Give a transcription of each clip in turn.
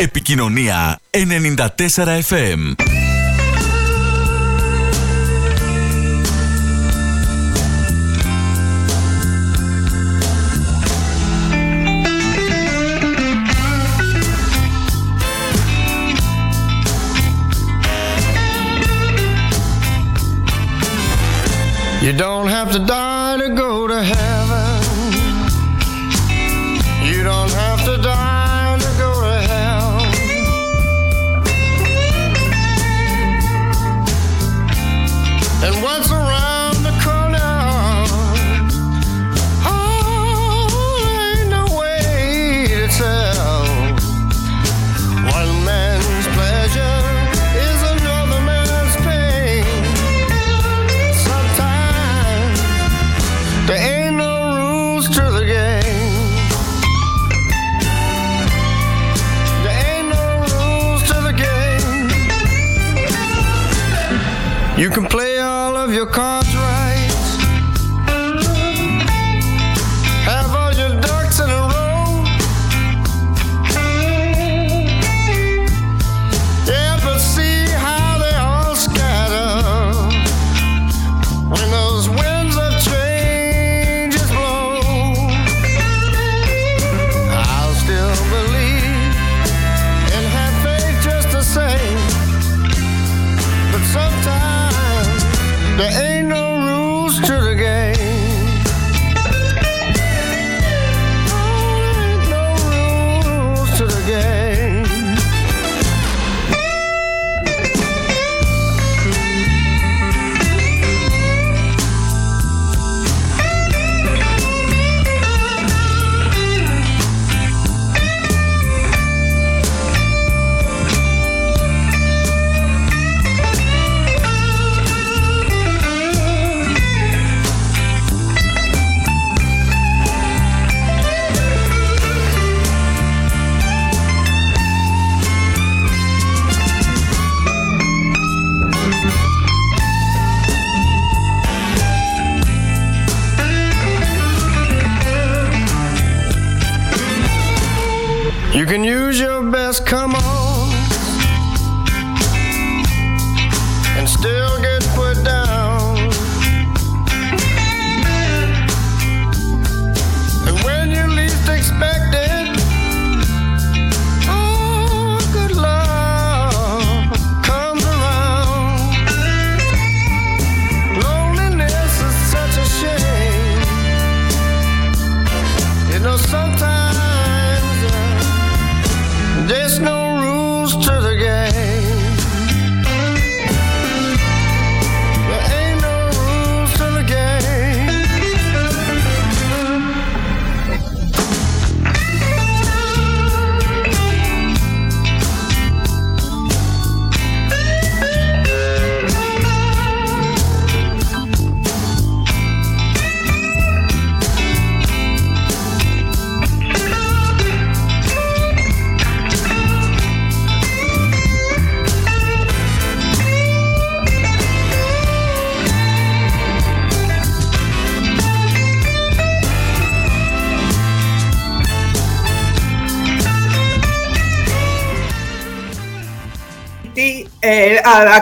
Επικοινωνία 94 FM. You don't have to die to go to heaven.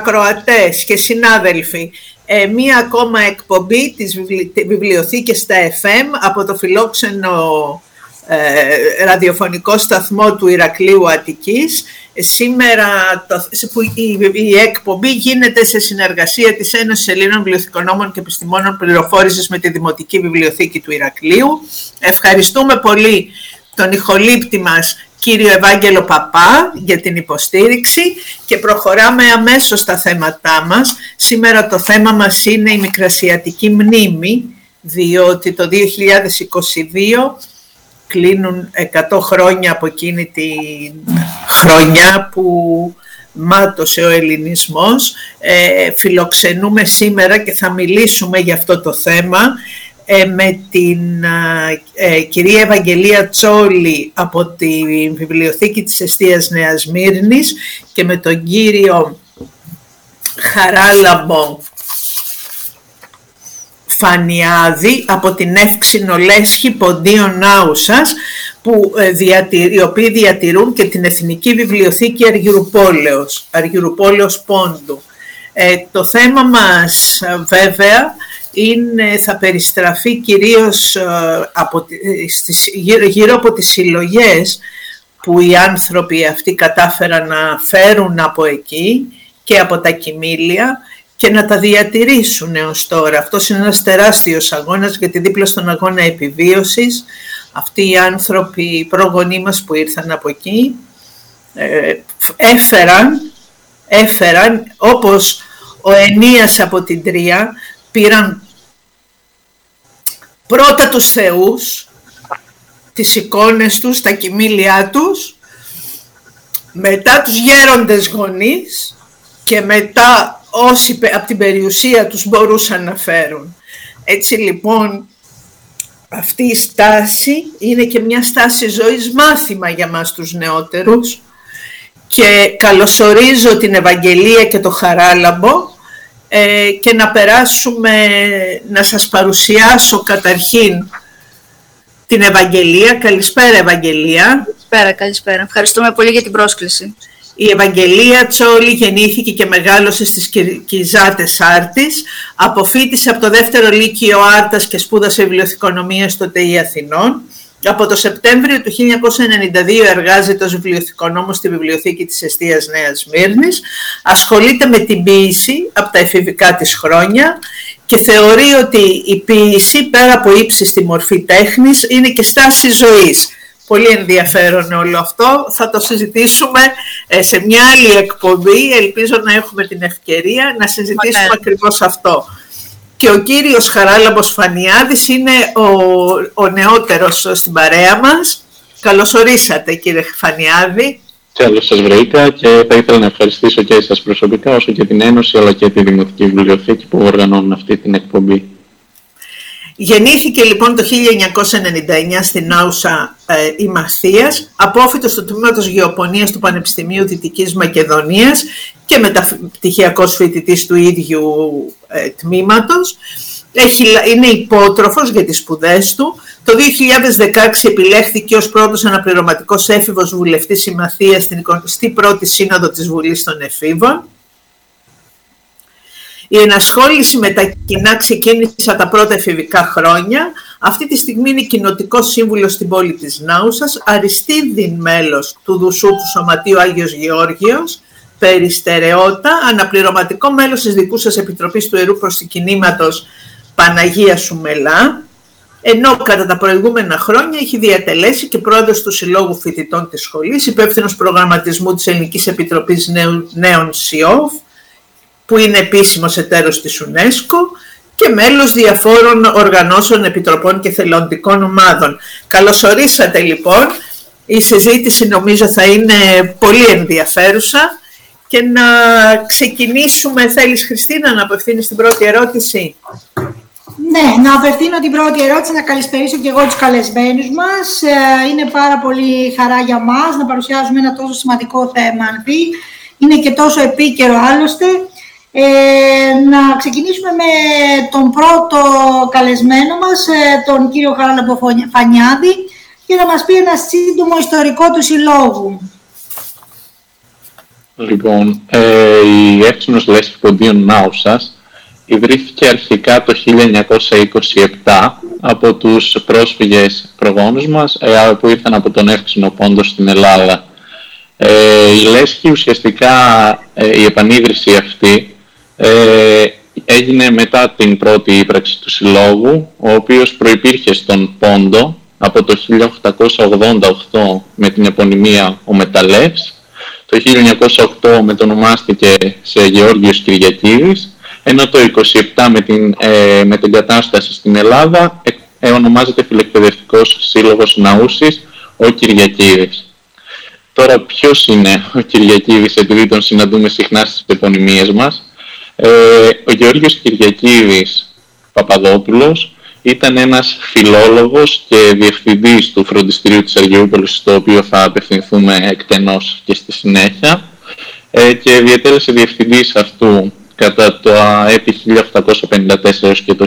Ακροατές και συνάδελφοι, ε, μία ακόμα εκπομπή της βιβλι... τη- βιβλιοθήκης στα FM από το φιλόξενο ε, ραδιοφωνικό σταθμό του Ηρακλείου Αττικής. Ε, Σήμερα το, σε- που η, η εκπομπή γίνεται σε συνεργασία της Ένωσης Ελλήνων Βιβλιοθηκονόμων και Επιστημόνων Πληροφόρησης με τη Δημοτική Βιβλιοθήκη του Ηρακλείου. Ευχαριστούμε πολύ τον ηχολήπτη μας κύριο Ευάγγελο Παπά για την υποστήριξη και προχωράμε αμέσως στα θέματά μας. Σήμερα το θέμα μας είναι η Μικρασιατική Μνήμη, διότι το 2022 κλείνουν 100 χρόνια από εκείνη τη χρονιά που μάτωσε ο ελληνισμός. Ε, φιλοξενούμε σήμερα και θα μιλήσουμε για αυτό το θέμα ε, με την α, ε, κυρία Ευαγγελία Τσόλη από τη Βιβλιοθήκη της Εστίας Νέας Μύρνης και με τον κύριο Χαράλαμπο Φανιάδη από την Εύξηνο Λέσχη Ποντίων Άουσας που, οι οποίοι διατηρούν και την Εθνική Βιβλιοθήκη Αργυρουπόλεως, Αργυρουπόλεως Πόντου. το θέμα μας βέβαια είναι, θα περιστραφεί κυρίως από, στις, γύρω, γύρω από τις συλλογές που οι άνθρωποι αυτοί κατάφεραν να φέρουν από εκεί και από τα κοιμήλια και να τα διατηρήσουν έως τώρα. Αυτός είναι ένας τεράστιος αγώνας γιατί δίπλα στον αγώνα επιβίωσης αυτοί οι άνθρωποι, οι προγονείς μας που ήρθαν από εκεί ε, έφεραν, έφεραν όπως ο Ενίας από την Τρία πήραν πρώτα τους θεούς τις εικόνες τους, τα κοιμήλια τους, μετά τους γέροντες γονείς και μετά όσοι από την περιουσία τους μπορούσαν να φέρουν. Έτσι λοιπόν αυτή η στάση είναι και μια στάση ζωής μάθημα για μας τους νεότερους και καλωσορίζω την Ευαγγελία και το Χαράλαμπο ε, και να περάσουμε, να σας παρουσιάσω καταρχήν την Ευαγγελία. Καλησπέρα Ευαγγελία. Καλησπέρα, καλησπέρα. Ευχαριστούμε πολύ για την πρόσκληση. Η Ευαγγελία Τσόλη γεννήθηκε και μεγάλωσε στις Κιζάτες Άρτης. Αποφύτησε από το δεύτερο Λύκειο Άρτας και σπούδασε βιβλιοθηκονομία στο ΤΕΙ Αθηνών. Από το Σεπτέμβριο του 1992 εργάζεται ως βιβλιοθηκονόμος στη Βιβλιοθήκη της Εστίας Νέας Σμύρνης. Ασχολείται με την ποίηση από τα εφηβικά της χρόνια και θεωρεί ότι η ποίηση πέρα από ύψης στη μορφή τέχνης είναι και στάση ζωής. Πολύ ενδιαφέρον όλο αυτό. Θα το συζητήσουμε ε, σε μια άλλη εκπομπή. Ελπίζω να έχουμε την ευκαιρία να συζητήσουμε okay. ακριβώς αυτό. Και ο κύριος Χαράλαμπος Φανιάδης είναι ο, ο νεότερος στην παρέα μας. Καλώς ορίσατε κύριε Φανιάδη. Καλώς σας βρήκα και θα ήθελα να ευχαριστήσω και εσάς προσωπικά, όσο και την Ένωση, αλλά και τη Δημοτική Βιβλιοθήκη που οργανώνουν αυτή την εκπομπή. Γεννήθηκε λοιπόν το 1999 στην Άουσα ε, Ημαχθίας, απόφυτος στο τμήματο Γεωπονίας του Πανεπιστημίου Δυτικής Μακεδονίας και μεταπτυχιακός φοιτητής του ίδιου ε, τμήματος. Έχει, είναι υπότροφος για τις σπουδές του. Το 2016 επιλέχθηκε ως πρώτος αναπληρωματικός έφηβος βουλευτής συμμαθίας στην 21η Σύνοδο της Βουλής των Εφήβων. Η ενασχόληση με τα κοινά ξεκίνησε τα πρώτα εφηβικά χρόνια. Αυτή τη στιγμή είναι κοινοτικός σύμβουλος στην πόλη της Νάουσας, αριστίδιν μέλος του Δουσού του Σωματείου Άγιος Γεώργιος, περιστερεώτα, αναπληρωματικό μέλος της δικού σας Επιτροπής του Ερού Προσκυνήματος Παναγίας Σουμελά, ενώ κατά τα προηγούμενα χρόνια έχει διατελέσει και πρόεδρος του Συλλόγου Φοιτητών της Σχολής, υπεύθυνος προγραμματισμού της Ελληνικής Επιτροπής Νέων ΣΥΟΒ, που είναι επίσημος εταίρος της UNESCO και μέλος διαφόρων οργανώσεων, επιτροπών και θελοντικών ομάδων. Καλωσορίσατε λοιπόν. Η συζήτηση νομίζω θα είναι πολύ ενδιαφέρουσα και να ξεκινήσουμε. Θέλεις Χριστίνα να απευθύνεις την πρώτη ερώτηση; Ναι, να απευθύνω την πρώτη ερώτηση, να καλησπερίσω και εγώ τους καλεσμένους μας. Ε, είναι πάρα πολύ χαρά για μας να παρουσιάζουμε ένα τόσο σημαντικό θέμα, Είναι και τόσο επίκαιρο άλλωστε. Ε, να ξεκινήσουμε με τον πρώτο καλεσμένο μας, ε, τον κύριο Χαράλαμπο Φανιάδη, και να μας πει ένα σύντομο ιστορικό του συλλόγου. Λοιπόν, ε, η Εύξηνος Λέσχη Ποντίων Νάουσας ιδρύθηκε αρχικά το 1927 από τους πρόσφυγες προγόνους μας ε, που ήρθαν από τον Εύξηνο Πόντο στην Ελλάδα. Ε, η Λέσχη ουσιαστικά ε, η επανίδρυση αυτή ε, έγινε μετά την πρώτη ύπραξη του Συλλόγου, ο οποίος προϋπήρχε στον Πόντο από το 1888 με την επωνυμία «Ο Μεταλλεύς». Το 1908 μετονομάστηκε σε Γεώργιος Κυριακίδης, ενώ το 1927 με την, ε, με την κατάσταση στην Ελλάδα ε, ονομάζεται Φιλεκπαιδευτικός Σύλλογος Ναούσης, ο Κυριακίδης. Τώρα ποιος είναι ο Κυριακίδης επειδή τον συναντούμε συχνά στις επωνυμίες μας; Ε, ο Γεώργιος Κυριακίδης Παπαδόπουλος ήταν ένας φιλόλογος και διευθυντής του φροντιστηρίου της Αργιούπολης, στο οποίο θα απευθυνθούμε εκτενώς και στη συνέχεια. Ε, και διατέλεσε διευθυντής αυτού κατά το έτη 1854 και το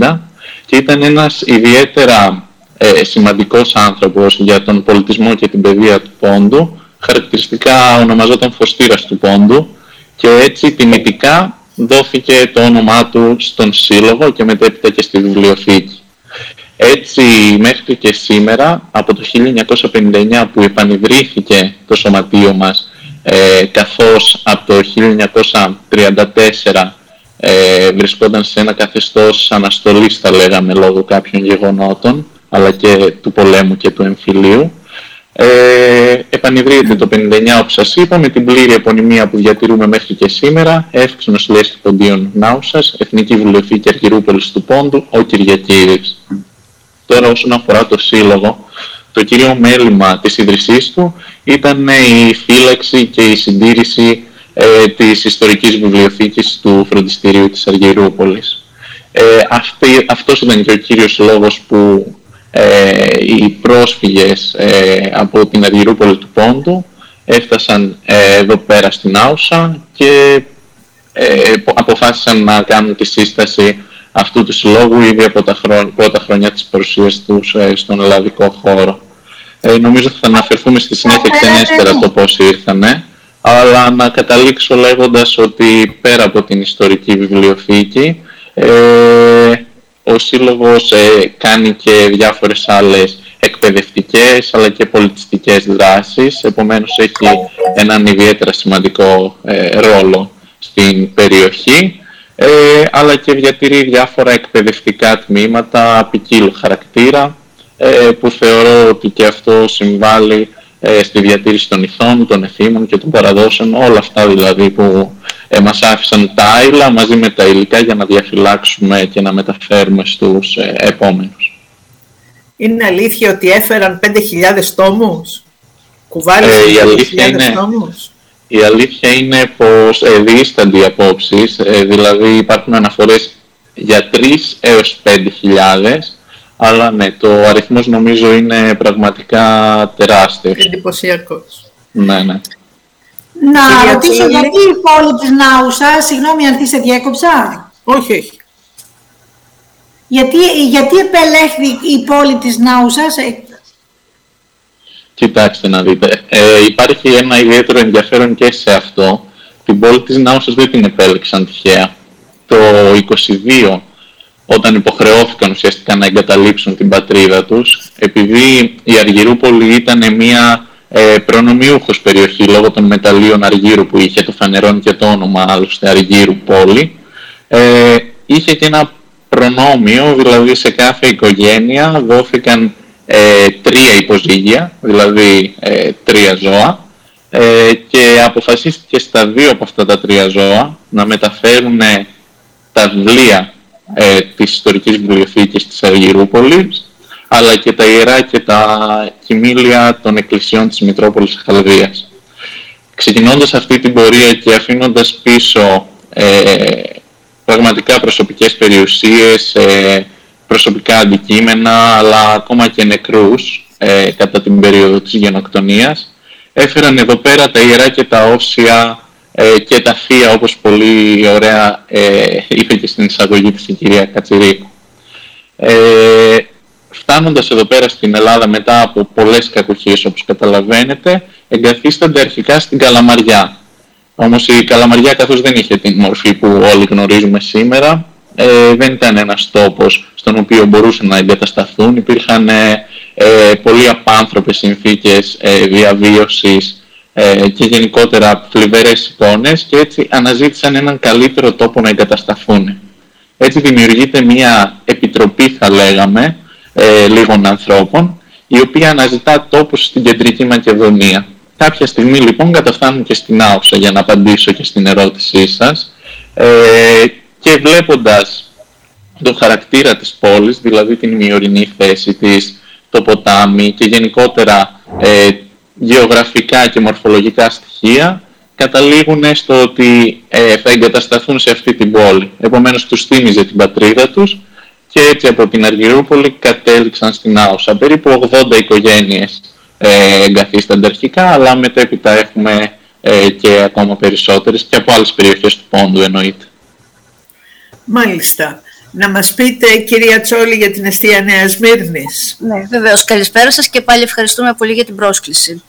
1860 και ήταν ένας ιδιαίτερα ε, σημαντικός άνθρωπος για τον πολιτισμό και την παιδεία του Πόντου. Χαρακτηριστικά ονομαζόταν Φωστήρας του Πόντου. Και έτσι τιμητικά δόθηκε το όνομά του στον Σύλλογο και μετέπειτα και στη βιβλιοθήκη. Έτσι μέχρι και σήμερα, από το 1959 που επανειδρύθηκε το σωματείο μας, ε, καθώς από το 1934 ε, βρισκόταν σε ένα καθεστώς αναστολής, θα λέγαμε, λόγω κάποιων γεγονότων, αλλά και του πολέμου και του εμφυλίου, ε, επανειδρύεται το 59 όπως σας είπα με την πλήρη επωνυμία που διατηρούμε μέχρι και σήμερα Εύξηνος Λέσχη Ποντίων Νάουσας Εθνική Βιβλιοθήκη Αργυρούπολης του Πόντου ο Κυριακήρης Τώρα όσον αφορά το σύλλογο το κύριο μέλημα της ίδρυσής του ήταν η φύλαξη και η συντήρηση ε, της ιστορικής βιβλιοθήκης του φροντιστηρίου της Αργυρούπολης. Ε, αυτή, αυτός ήταν και ο κύριος λόγος που ε, οι πρόσφυγες ε, από την Αργυρούπολη του Πόντου έφτασαν ε, εδώ πέρα στην Άουσα και ε, αποφάσισαν να κάνουν τη σύσταση αυτού του συλλόγου ήδη από τα πρώτα χρόνια της παρουσίας τους στον ελλαδικό χώρο. νομίζω θα αναφερθούμε στη συνέχεια εκτενέστερα το πώς ήρθανε, αλλά να καταλήξω λέγοντας ότι πέρα από την ιστορική βιβλιοθήκη, ο Σύλλογος ε, κάνει και διάφορες άλλες εκπαιδευτικές αλλά και πολιτιστικές δράσεις, επομένως έχει έναν ιδιαίτερα σημαντικό ε, ρόλο στην περιοχή, ε, αλλά και διατηρεί διάφορα εκπαιδευτικά τμήματα ποικίλου χαρακτήρα, που θεωρώ ότι και αυτό συμβάλλει στη διατήρηση των ηθών, των εθήμων και των παραδόσεων, όλα αυτά δηλαδή που ε, μας άφησαν τα άειλα μαζί με τα υλικά για να διαφυλάξουμε και να μεταφέρουμε στους ε, επόμενους. Είναι αλήθεια ότι έφεραν 5.000 τόμους; Κουβάλισαν ε, η 5.000 είναι, τόμους; Η αλήθεια είναι πως ε, διήστανται οι απόψεις, ε, δηλαδή υπάρχουν αναφορές για 3 έως 5.000, αλλά ναι, το αριθμός νομίζω είναι πραγματικά τεράστιος. Εντυπωσιακός. Ναι, ναι. Να ρωτήσω γιατί η πόλη της Νάουσα, συγγνώμη αν τι σε διέκοψα; Όχι, όχι. Γιατί, γιατί επελέχθη η πόλη της Νάουσας. Ε, Κοιτάξτε να δείτε. Ε, υπάρχει ένα ιδιαίτερο ενδιαφέρον και σε αυτό. Την πόλη της Νάουσας δεν την επέλεξαν τυχαία. Το 22 όταν υποχρεώθηκαν ουσιαστικά να εγκαταλείψουν την πατρίδα τους, επειδή η Αργυρούπολη ήταν μια ε, προνομιούχος περιοχή λόγω των μεταλλίων Αργύρου που είχε, το φανερόν και το όνομα άλλωστε Αργύρου πόλη, ε, είχε και ένα προνόμιο, δηλαδή σε κάθε οικογένεια δόθηκαν ε, τρία υποζύγια, δηλαδή ε, τρία ζώα, ε, και αποφασίστηκε στα δύο από αυτά τα τρία ζώα να μεταφέρουν τα βιβλία της ιστορικής βιβλιοθήκης της Αργυρούπολης αλλά και τα ιερά και τα κοιμήλια των εκκλησιών της Μητρόπολης Χαλδίας. Ξεκινώντας αυτή την πορεία και αφήνοντας πίσω ε, πραγματικά προσωπικές περιουσίες, ε, προσωπικά αντικείμενα, αλλά ακόμα και νεκρούς ε, κατά την περίοδο της γενοκτονίας, έφεραν εδώ πέρα τα ιερά και τα όσια ε, και τα θεία, όπως πολύ ωραία είπε και στην εισαγωγή της η κυρία Κατσιρίκου φτάνοντας εδώ πέρα στην Ελλάδα μετά από πολλές κακοχίες όπως καταλαβαίνετε, εγκαθίστανται αρχικά στην Καλαμαριά. Όμως η Καλαμαριά καθώς δεν είχε την μορφή που όλοι γνωρίζουμε σήμερα, ε, δεν ήταν ένας τόπος στον οποίο μπορούσαν να εγκατασταθούν. Υπήρχαν ε, ε, πολύ απάνθρωπες συνθήκες ε, διαβίωσης ε, και γενικότερα φλιβερές εικόνες και έτσι αναζήτησαν έναν καλύτερο τόπο να εγκατασταθούν. Έτσι δημιουργείται μια επιτροπή θα λέγαμε ε, λίγων ανθρώπων, η οποία αναζητά τόπους στην κεντρική Μακεδονία. Κάποια στιγμή λοιπόν καταφθάνουν και στην Άουσα για να απαντήσω και στην ερώτησή σας ε, και βλέποντας το χαρακτήρα της πόλης, δηλαδή την μειωρινή θέση της, το ποτάμι και γενικότερα ε, γεωγραφικά και μορφολογικά στοιχεία, καταλήγουν στο ότι ε, θα εγκατασταθούν σε αυτή την πόλη. Επομένως τους θύμιζε την πατρίδα τους και έτσι από την Αργυρούπολη κατέληξαν στην Άουσα. Περίπου 80 οικογένειες ε, εγκαθίστανται αρχικά, αλλά μετέπειτα έχουμε ε, και ακόμα περισσότερες και από άλλες περιοχές του Πόντου εννοείται. Μάλιστα. Να μας πείτε, κυρία Τσόλη, για την αιστεία Νέας Μύρνης. Ναι, βεβαίως. Καλησπέρα σας και πάλι ευχαριστούμε πολύ για την πρόσκληση.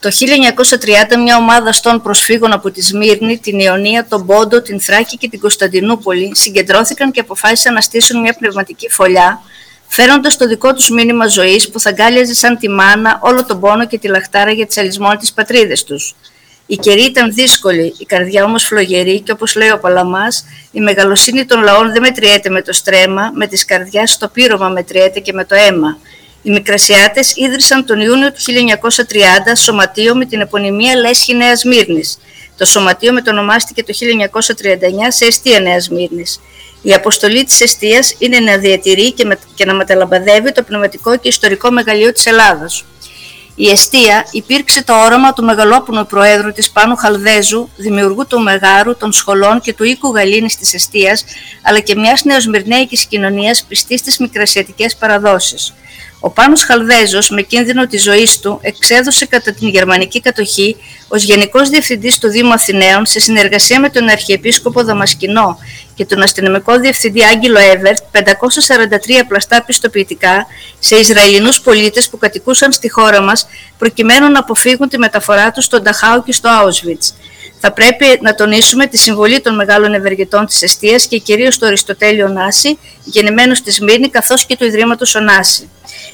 Το 1930 μια ομάδα στών προσφύγων από τη Σμύρνη, την Ιωνία, τον Πόντο, την Θράκη και την Κωνσταντινούπολη συγκεντρώθηκαν και αποφάσισαν να στήσουν μια πνευματική φωλιά, φέροντας το δικό τους μήνυμα ζωής που θα αγκάλιαζε σαν τη μάνα όλο τον πόνο και τη λαχτάρα για τις αλυσμόνιτε πατρίδες τους. Η καιρή ήταν δύσκολη, η καρδιά όμως φλογερή και όπως λέει ο Παλαμάς, η μεγαλοσύνη των λαών δεν μετριέται με το στρέμα, με τη καρδιάς στο πύρωμα μετριέται και με το αίμα. Οι Μικρασιάτες ίδρυσαν τον Ιούνιο του 1930 σωματείο με την επωνυμία Λέσχη Νέας Μύρνης. Το σωματείο μετονομάστηκε το 1939 σε αιστεία Νέας Μύρνης. Η αποστολή της αιστείας είναι να διατηρεί και, με, και να μεταλαμπαδεύει το πνευματικό και ιστορικό μεγαλείο της Ελλάδας. Η αιστεία υπήρξε το όραμα του μεγαλόπνου προέδρου της Πάνου Χαλδέζου, δημιουργού του Μεγάρου, των σχολών και του οίκου Γαλήνης της αιστείας, αλλά και μιας νεοσμυρνέικης κοινωνίας πιστής στις μικρασιατικές παραδόσεις. Ο Πάνος Χαλδέζος, με κίνδυνο της ζωής του, εξέδωσε κατά την γερμανική κατοχή ως Γενικός Διευθυντής του Δήμου Αθηναίων σε συνεργασία με τον Αρχιεπίσκοπο Δαμασκηνό και τον Αστυνομικό Διευθυντή Άγγελο Εύερτ 543 πλαστά πιστοποιητικά σε Ισραηλινούς πολίτες που κατοικούσαν στη χώρα μας προκειμένου να αποφύγουν τη μεταφορά τους στον Ταχάου και στο Auschwitz. Θα πρέπει να τονίσουμε τη συμβολή των μεγάλων ευεργετών της αιστείας και κυρίως του Αριστοτέλειο Νάση, γεννημένου στη Σμύρνη, καθώς και του Ιδρύματος Ονάση.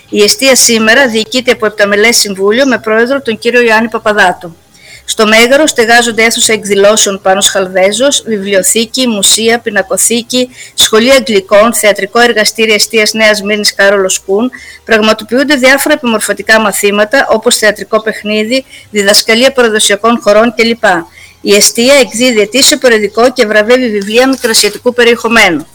Η αιστεία σήμερα διοικείται από επταμελές συμβούλιο με πρόεδρο τον κύριο Ιωάννη Παπαδάτο. Στο Μέγαρο στεγάζονται αίθουσα εκδηλώσεων πάνω Χαλδέζο, βιβλιοθήκη, μουσεία, πινακοθήκη, σχολεία αγγλικών, θεατρικό εργαστήριο αιστεία Νέας Μύρνης Κάρολο Κούν, πραγματοποιούνται διάφορα επιμορφωτικά μαθήματα όπως θεατρικό παιχνίδι, διδασκαλία παραδοσιακών χωρών κλπ. Η αιστεία εκδίδει ετήσιο περιοδικό και βραβεύει βιβλία μικρασιατικού περιεχομένου.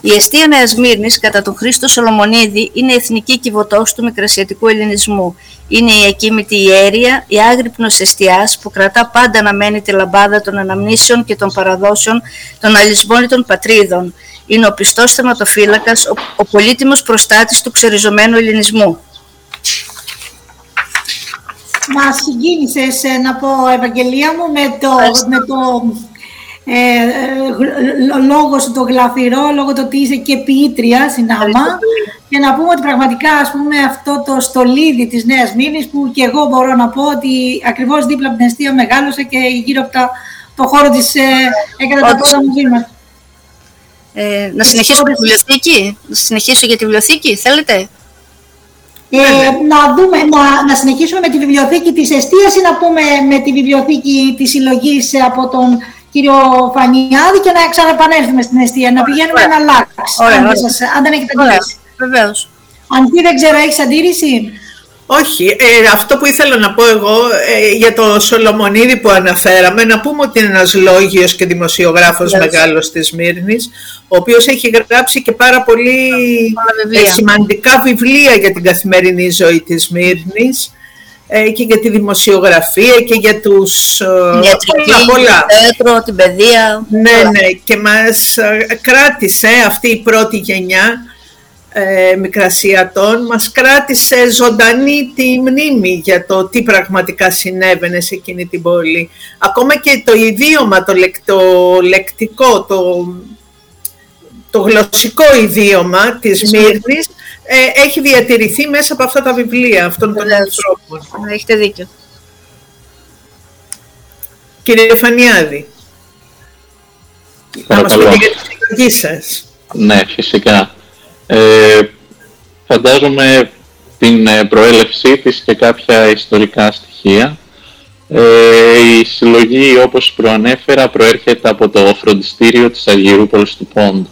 Η αιστεία Νέας Μύρνης κατά τον Χρήστο Σολομονίδη είναι η εθνική κυβωτός του μικρασιατικού ελληνισμού. Είναι η ακίμητη ιέρια, η άγρυπνος εστιάς που κρατά πάντα να μένει τη λαμπάδα των αναμνήσεων και των παραδόσεων των αλυσμόνιτων πατρίδων. Είναι ο πιστός θεματοφύλακας, ο, ο πολύτιμος προστάτης του ξεριζωμένου ελληνισμού. Μας συγκίνησε να πω, Ευαγγελία μου, με το, με το ε, ε λόγο σου το γλαφυρό, λόγω το ότι είσαι και ποιήτρια συνάμα και να πούμε ότι πραγματικά ας πούμε αυτό το στολίδι της Νέας Μήνης που και εγώ μπορώ να πω ότι ακριβώς δίπλα από την αιστεία μεγάλωσα και γύρω από το χώρο της ε, έκανα τα πρώτα μου βήματα. Ε, να συνεχίσω με τη βιβλιοθήκη, να συνεχίσω για τη βιβλιοθήκη, θέλετε; Ε, να, δούμε, να, να συνεχίσουμε με τη βιβλιοθήκη της εστίας ή να πούμε με τη βιβλιοθήκη της συλλογής από τον κύριο Φανιάδη και να ξαναπανέλθουμε στην αιστεία, να πηγαίνουμε να αλλάξει, αν, αν δεν έχετε αντίρρηση. Βεβαίως. Αν δεν ξέρω, έχεις αντίρρηση; Όχι, ε, αυτό που ήθελα να πω εγώ ε, για το Σολομονίδη που αναφέραμε, να πούμε ότι είναι ένας λόγιος και δημοσιογράφος yes. μεγάλος της Μύρνης, ο οποίος έχει γράψει και πάρα πολύ ε, σημαντικά βιβλία για την καθημερινή ζωή της Μύρνης ε, και για τη δημοσιογραφία και για τους... Ιατρική, πολλά. Πέτρο, την παιδεία. Ναι, ναι, και μας ε, κράτησε αυτή η πρώτη γενιά ε, Μικρασιατών, μας κράτησε ζωντανή τη μνήμη για το τι πραγματικά συνέβαινε σε εκείνη την πόλη. Ακόμα και το ιδίωμα, το, λεκτικό, το, το γλωσσικό ιδίωμα της Μύρνης ε, έχει διατηρηθεί μέσα από αυτά τα βιβλία αυτών των ανθρώπων. Έχετε δίκιο. Κύριε Φανιάδη, να μας πείτε για τη συλλογή σας. Ναι, φυσικά. Ε, φαντάζομαι την ε, προέλευσή της και κάποια ιστορικά στοιχεία. Ε, η συλλογή, όπως προανέφερα, προέρχεται από το φροντιστήριο της Αργυρούπολης του Πόντου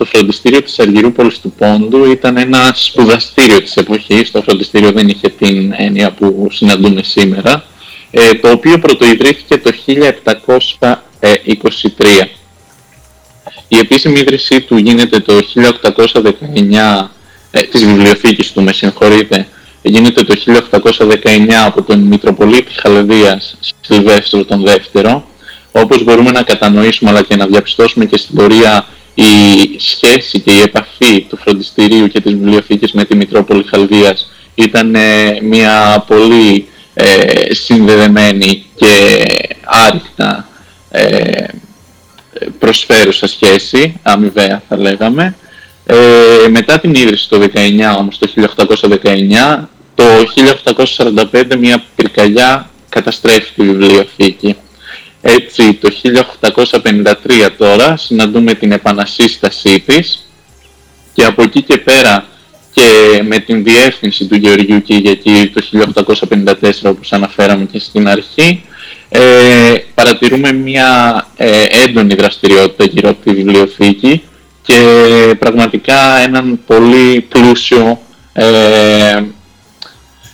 το φροντιστήριο της Αργυρούπολης του Πόντου ήταν ένα σπουδαστήριο της εποχής, το φροντιστήριο δεν είχε την έννοια που συναντούμε σήμερα, ε, το οποίο πρωτοειδρύθηκε το 1723. Η επίσημη ίδρυσή του γίνεται το 1819, ε, της βιβλιοθήκης του, με συγχωρείτε, γίνεται το 1819 από τον Μητροπολίτη Χαλδίας Σιλβέστρο τον Δεύτερο, όπως μπορούμε να κατανοήσουμε αλλά και να διαπιστώσουμε και στην πορεία η σχέση και η επαφή του φροντιστηρίου και της βιβλιοθήκης με τη Μητρόπολη Χαλδίας ήταν ε, μια πολύ ε, συνδεδεμένη και άρρηκτα ε, προσφέρουσα σχέση, αμοιβαία θα λέγαμε. Ε, μετά την ίδρυση το 19 όμως, το 1819, το 1845 μια πυρκαγιά καταστρέφει τη βιβλιοθήκη. Έτσι, το 1853 τώρα συναντούμε την επανασύστασή της και από εκεί και πέρα και με την διεύθυνση του Γεωργίου Κυριακή το 1854 όπως αναφέραμε και στην αρχή ε, παρατηρούμε μια ε, έντονη δραστηριότητα γύρω από τη βιβλιοθήκη και πραγματικά έναν πολύ πλούσιο ε,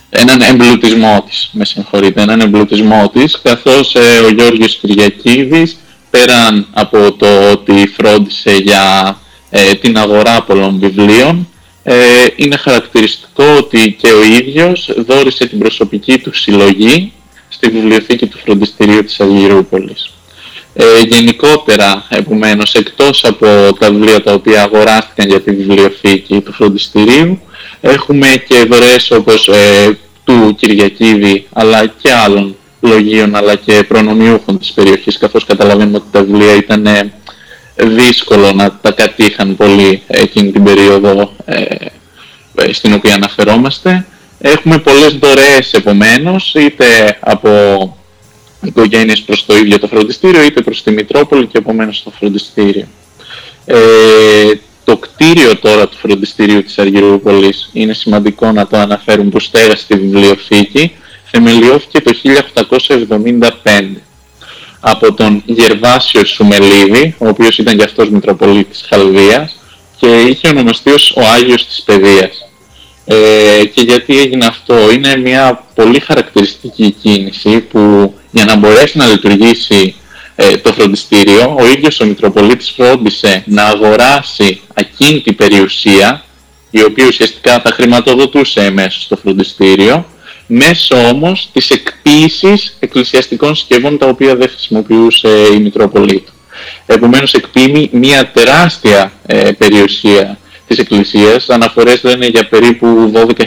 έναν εμπλουτισμό της, με συγχωρείτε, έναν εμπλουτισμό της, καθώς ε, ο Γιώργος Κυριακίδης, πέραν από το ότι φρόντισε για ε, την αγορά πολλών βιβλίων, ε, είναι χαρακτηριστικό ότι και ο ίδιος δόρισε την προσωπική του συλλογή στη βιβλιοθήκη του φροντιστηρίου της Αγιρούπολης. Ε, γενικότερα, επομένως, εκτός από τα βιβλία τα οποία αγοράστηκαν για τη βιβλιοθήκη του φροντιστηρίου, έχουμε και δωρεές όπως ε, του Κυριακίδη, αλλά και άλλων λογίων, αλλά και προνομιούχων της περιοχής, καθώς καταλαβαίνουμε ότι τα βιβλία ήταν ε, δύσκολο να τα κατήχαν πολύ εκείνη την περίοδο ε, ε, στην οποία αναφερόμαστε. Έχουμε πολλές δωρεές επομένως, είτε από οικογένειες προς το ίδιο το φροντιστήριο, είτε προς τη Μητρόπολη και επομένως το φροντιστήριο. Ε, το κτίριο τώρα του φροντιστηρίου της Αργυρούπολης είναι σημαντικό να το αναφέρουν που στέγασε στη βιβλιοθήκη, θεμελιώθηκε το 1875 από τον Γερβάσιο Σουμελίδη, ο οποίος ήταν και αυτός Μητροπολίτης Χαλδίας και είχε ονομαστεί ως ο Άγιος της Παιδείας. Ε, και γιατί έγινε αυτό, είναι μια πολύ χαρακτηριστική κίνηση που για να μπορέσει να λειτουργήσει ε, το φροντιστήριο, ο ίδιος ο Μητροπολίτης φρόντισε να αγοράσει ακίνητη περιουσία, η οποία ουσιαστικά θα χρηματοδοτούσε εμέσως στο φροντιστήριο, μέσω όμως της εκποίησης εκκλησιαστικών συσκευών τα οποία δεν χρησιμοποιούσε η Μητρόπολη του. Επομένως εκπίμει μια τεράστια ε, περιουσία της Εκκλησίας. Αναφορές λένε για περίπου 12.000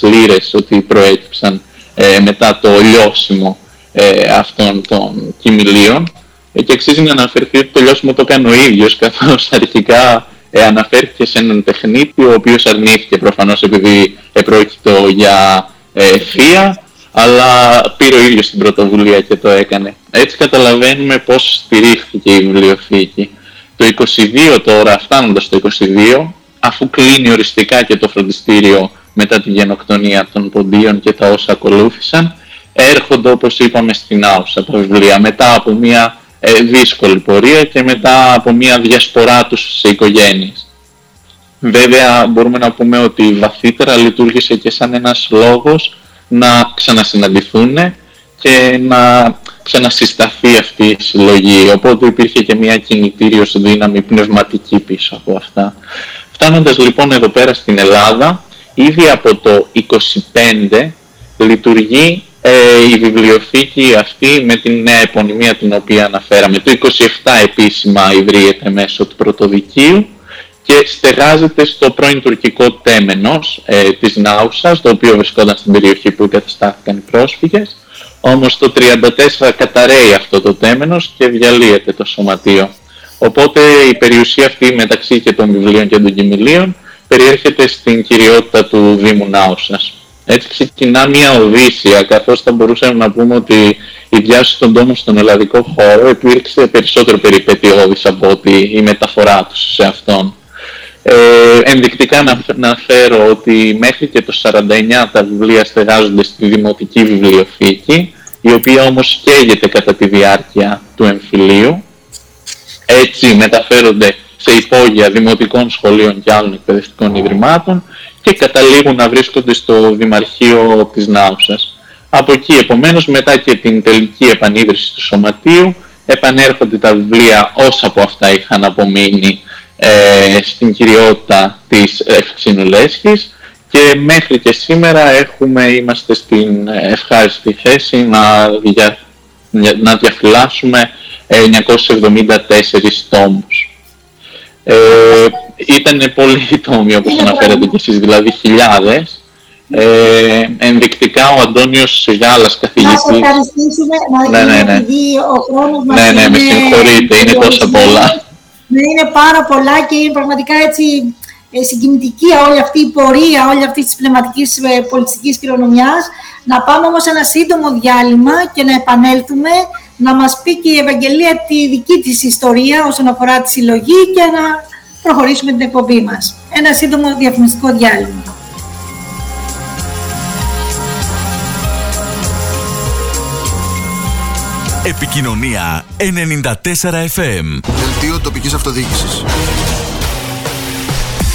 λίρες ότι προέκυψαν ε, μετά το λιώσιμο ε, αυτών των κοιμηλίων. Ε, και αξίζει να αναφερθεί ότι το λιώσιμο το έκανε ο ίδιος, καθώς αρχικά ε, αναφέρθηκε σε έναν τεχνίτη, ο οποίος αρνήθηκε προφανώς επειδή επρόκειτο για ε, θεία, αλλά πήρε ο ίδιος την πρωτοβουλία και το έκανε. Έτσι καταλαβαίνουμε πώς στηρίχθηκε η βιβλιοθήκη. Το 22 τώρα, φτάνοντας το 22, αφού κλείνει οριστικά και το φροντιστήριο μετά τη γενοκτονία των ποντίων και τα όσα ακολούθησαν, έρχονται όπως είπαμε στην Άουσα τα βιβλία μετά από μια ε, δύσκολη πορεία και μετά από μια διασπορά τους σε οικογένειες. Βέβαια μπορούμε να πούμε ότι βαθύτερα λειτουργήσε και σαν ένας λόγος να ξανασυναντηθούν και να ξανασυσταθεί αυτή η συλλογή. Οπότε υπήρχε και μια κινητήριος δύναμη πνευματική πίσω από αυτά. Φτάνοντας λοιπόν εδώ πέρα στην Ελλάδα, ήδη από το 25 λειτουργεί ε, η βιβλιοθήκη αυτή με την νέα επωνυμία την οποία αναφέραμε. Το 27 επίσημα ιδρύεται μέσω του Πρωτοδικείου και στεγάζεται στο πρώην τουρκικό τέμενος ε, της Νάουσας, το οποίο βρισκόταν στην περιοχή που εγκαταστάθηκαν οι πρόσφυγες. Όμως το 34 καταραίει αυτό το τέμενος και διαλύεται το σωματείο. Οπότε η περιουσία αυτή μεταξύ και των βιβλίων και των κοιμηλίων περιέρχεται στην κυριότητα του Δήμου Νάουσας. Έτσι ξεκινά μια οδύσσια, καθώς θα μπορούσαμε να πούμε ότι η διάσωση των τόμων στον ελλαδικό χώρο υπήρξε περισσότερο περιπετειώδης από ότι η μεταφορά τους σε αυτόν. Ε, ενδεικτικά να, να φέρω ότι μέχρι και το 49 τα βιβλία στεγάζονται στη Δημοτική Βιβλιοθήκη, η οποία όμως καίγεται κατά τη διάρκεια του εμφυλίου. Έτσι μεταφέρονται σε υπόγεια δημοτικών σχολείων και άλλων εκπαιδευτικών ιδρυμάτων και καταλήγουν να βρίσκονται στο Δημαρχείο της Νάουσας. Από εκεί επομένως μετά και την τελική επανίδρυση του Σωματείου επανέρχονται τα βιβλία όσα από αυτά είχαν απομείνει ε, στην κυριότητα της Ευξήνου Λέσχης και μέχρι και σήμερα έχουμε, είμαστε στην ευχάριστη θέση να, δια, να διαφυλάσσουμε 974 τόμους. Ε, ήταν πολύ τόμοι όπως αναφέρατε και εσείς, δηλαδή χιλιάδες. Ε, ενδεικτικά ο Αντώνιος Γάλας καθηγητής... Να σε ευχαριστήσουμε, ναι, ναι, ναι. ο χρόνος μας Ναι, ναι, με συγχωρείτε, είναι τόσα πολλά. Ναι, είναι πάρα πολλά και είναι πραγματικά έτσι ε, συγκινητική όλη αυτή η πορεία, όλη αυτή της πνευματικής ε, πολιτιστικής κληρονομιάς. Να πάμε όμως ένα σύντομο διάλειμμα και να επανέλθουμε να μας πει και η Ευαγγελία τη δική της ιστορία όσον αφορά τη συλλογή και να προχωρήσουμε την εκπομπή μας. Ένα σύντομο διαφημιστικό διάλειμμα. Επικοινωνία 94 FM. Δελτίο τοπικής αυτοδιοίκησης.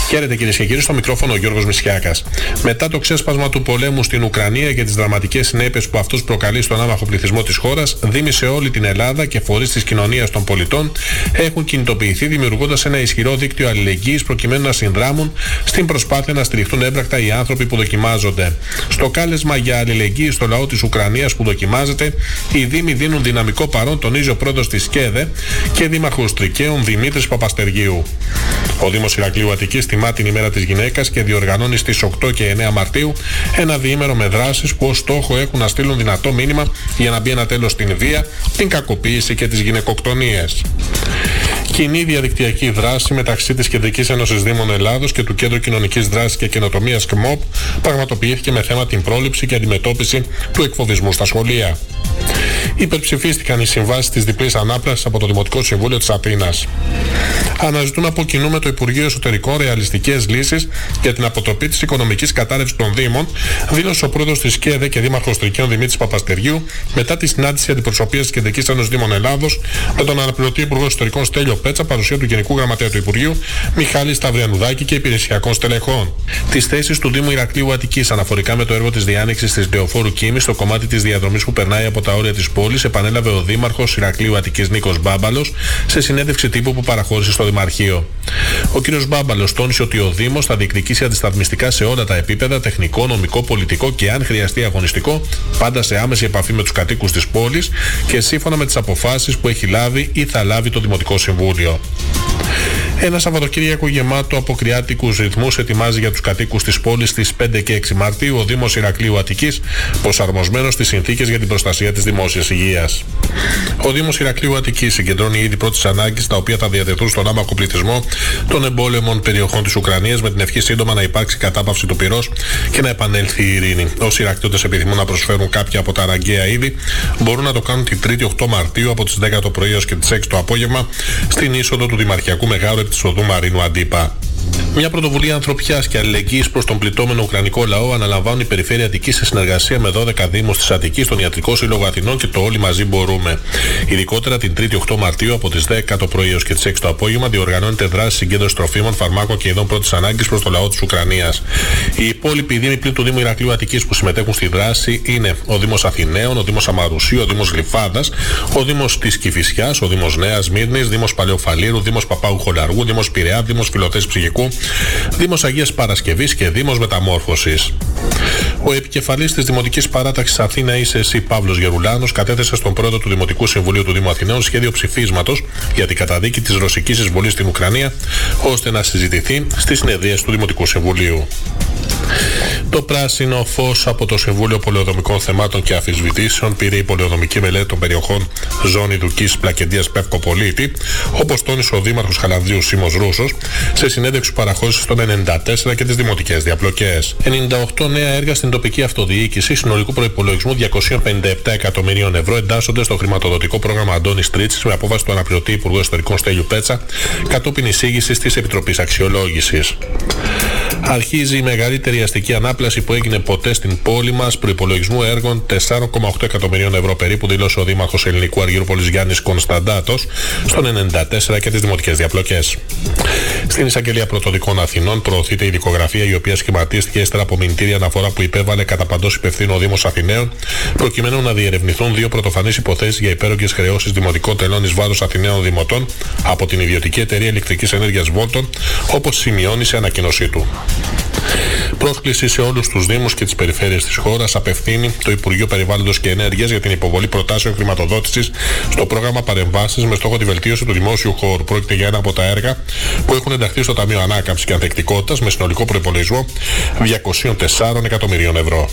Χαίρετε κυρίες και κύριοι, στο μικρόφωνο ο Γιώργος Μισιάκα. Μετά το ξέσπασμα του πολέμου στην Ουκρανία και τις δραματικές συνέπειες που αυτός προκαλεί στον άμαχο πληθυσμό της χώρας, Δήμοι σε όλη την Ελλάδα και φορείς της κοινωνίας των πολιτών έχουν κινητοποιηθεί δημιουργώντας ένα ισχυρό δίκτυο αλληλεγγύης προκειμένου να συνδράμουν στην προσπάθεια να στηριχθούν έμπρακτα οι άνθρωποι που δοκιμάζονται. Στο κάλεσμα για αλληλεγγύη στο λαό της Ουκρανίας που δοκιμάζεται, οι Δήμοι δίνουν δυναμικό παρόν, τονίζει ο πρόεδρος της ΚΕΔΕ και δήμαρχος Τρικαίων Δημήτρης Παπαστεργίου. Ο Δήμος Ηρακλείου Αττικής τιμά την ημέρα της γυναίκας και διοργανώνει στις 8 και 9 Μαρτίου ένα διήμερο με δράσεις που ως στόχο έχουν να στείλουν δυνατό μήνυμα για να μπει ένα τέλος στην βία, την κακοποίηση και τις γυναικοκτονίες. Κοινή διαδικτυακή δράση μεταξύ της Κεντρικής Ένωσης Δήμων Ελλάδος και του Κέντρου Κοινωνικής Δράσης και Καινοτομίας ΚΜΟΠ πραγματοποιήθηκε με θέμα την πρόληψη και αντιμετώπιση του εκφοβισμού στα σχολεία. Υπερψηφίστηκαν οι συμβάσεις της διπλής ανάπλασης από το Δημοτικό Συμβούλιο της Αθήνας. Αναζητούν από κοινού με το Υπουργείο Εσωτερικών ρεαλιστικές λύσεις για την αποτροπή της οικονομικής κατάρρευσης των Δήμων, δήλωσε ο πρόεδρος της ΚΕΔΕ και Δήμαρχος Τρικαίων Δημήτρης Παπαστεργίου μετά τη συνάντηση αντιπροσωπείας της Κεντρικής Ένωσης Δήμων Ελλάδος με τον αναπληρωτή Υπουργό Εσωτερικών Στέλιο Πέτσα, παρουσία του Γενικού Γραμματέα του Υπουργείου Μιχάλη Σταυριανουδάκη και υπηρεσιακών στελεχών. Τις θέσεις του Δήμου Ηρακλείου Αττικής αναφορικά με το έργο της διάνοιξης της Λεωφόρου Κίμης στο κομμάτι της διαδρομής που περνάει από τα όρια της πόλης, επανέλαβε ο Δήμαρχος Ηρακλείου Αττικής Νίκος Μπάμπαλος σε συνέντευξη τύπου που παραχώρησε στο Δημαρχείο. Ο κ. Μπάμπαλος τόνισε ότι ο Δήμος θα διεκδικήσει αντισταθμιστικά σε όλα τα επίπεδα, τεχνικό, νομικό, πολιτικό και αν χρειαστεί αγωνιστικό, πάντα σε άμεση επαφή με τους κατοίκους της πόλης και σύμφωνα με τις αποφάσεις που έχει λάβει ή θα λάβει το Δημοτικό Συμβούλιο. Ένα Σαββατοκύριακο γεμάτο από κρυάτικου ρυθμούς ετοιμάζει για τους κατοίκους της πόλης στις 5 και 6 Μαρτίου ο Δήμος Ηρακλείου Αττικής, προσαρμοσμένος στις συνθήκες για την προστασία της δημόσιας υγείας. Ο Δήμος Ηρακλείου Αττικής συγκεντρώνει ήδη πρώτης ανάγκης τα οποία θα διατεθούν στον άμακο πληθυσμό των εμπόλεμων περιοχών της Ουκρανίας με την ευχή σύντομα να υπάρξει κατάπαυση του πυρός και να επανέλθει η ειρήνη. Όσοι Ηρακλείωτες επιθυμούν να προσφέρουν κάποια από τα αναγκαία είδη μπορούν να το κάνουν την 3η 8 Μαρτίου από τις 10 το πρωί έως και τις 6 το απόγευμα στην είσοδο του Δημαρχιακού Μεγάλου επί τη οδού Μαρίνου Αντίπα. Μια πρωτοβουλία ανθρωπιάς και αλληλεγγύης προς τον πληττόμενο Ουκρανικό λαό αναλαμβάνουν η Περιφέρεια Αττικής σε συνεργασία με 12 Δήμους της Αττικής, τον Ιατρικό Σύλλογο Αθηνών και το Όλοι Μαζί Μπορούμε. Ειδικότερα την 3η 8 Μαρτίου από τις 10 το πρωί έως και τις 6 το απόγευμα διοργανώνεται δράση συγκέντρωση τροφίμων, φαρμάκων και ειδών πρώτης ανάγκης προς το λαό της Ουκρανίας. Οι υπόλοιποι Δήμοι πλην του Δήμου Ηρακλείου Αττικής που συμμετέχουν στη δράση είναι ο Δήμος Αθηναίων, ο Δήμος Αμαρουσίου, ο Δήμος Γλυφάδας, ο Δήμος της Κυφυσιάς, ο Δήμος Νέας Μύρνης, Δήμος Παλαιοφαλήρου, Δήμος Παπάου Χολαργού, Δήμος Πειραιά, Δήμος Φιλοθέση Ψυχικού, Δήμος Αγίας Παρασκευής και Δήμος Μεταμόρφωσης. Ο επικεφαλής της Δημοτικής Παράταξης Αθήνα ΙΣΕΣΥ Παύλος Γερουλάνος κατέθεσε στον πρόεδρο του Δημοτικού Συμβουλίου του Δήμου Αθηναίων σχέδιο ψηφίσματος για την καταδίκη της ρωσικής εισβολής στην Ουκρανία ώστε να συζητηθεί στις συνεδρίες του Δημοτικού Συμβουλίου. Το πράσινο φως από το Συμβούλιο Πολεοδομικών Θεμάτων και Αφισβητήσεων πήρε η πολεοδομική μελέτη των περιοχών Ζώνη Δουκής Πλακεντίας Πεύκο Πολίτη, όπως τόνισε ο Δήμαρχος Χαλανδρίου Σίμω Ρούσος, σε συνέντευξη που παραχώρησε στον 94 και τις δημοτικές διαπλοκές. 98 νέα έργα στην τοπική αυτοδιοίκηση συνολικού προπολογισμού 257 εκατομμυρίων ευρώ εντάσσονται στο χρηματοδοτικό πρόγραμμα Αντώνης Τρίτσης με απόφαση του αναπληρωτή Υπουργού Εσωτερικών Στέλιου Πέτσα κατόπιν εισήγησης της Επιτροπής Αξιολόγησης. Αρχίζει η μεγαλύτερη αστική ανάπλαση που έγινε ποτέ στην πόλη μας προπολογισμού έργων 4,8 εκατομμυρίων ευρώ περίπου, δήλωσε ο Δήμαρχος Ελληνικού Αργυρούπολης Γιάννης Κωνσταντάτος στον 94 και τις δημοτικές διαπλοκές. Στην εισαγγελία πρωτοδικών Αθηνών προωθείται η δικογραφία η οποία σχηματίστηκε ύστερα από μηνυτήρια αναφορά που υπέβαλε κατά παντός υπευθύνο ο Δήμος Αθηναίων προκειμένου να διερευνηθούν δύο πρωτοφανείς υποθέσεις για υπέρογγες χρεώσεις δημοτικών τελών εις βάρος Αθηναίων Δημοτών από την ιδιωτική εταιρεία ηλεκτρικής ενέργειας Βόλτων, όπως σημειώνει σε ανακοίνωσή του. Thank you. Πρόσκληση σε όλους τους Δήμους και τις περιφέρειες της χώρας απευθύνει το Υπουργείο Περιβάλλοντος και Ενέργειας για την υποβολή προτάσεων χρηματοδότησης στο πρόγραμμα Παρεμβάσεις με στόχο τη βελτίωση του δημόσιου χώρου. Πρόκειται για ένα από τα έργα που έχουν ενταχθεί στο Ταμείο Ανάκαμψης και Ανθεκτικότητας με συνολικό προπολογισμό 204 εκατομμυρίων ευρώ.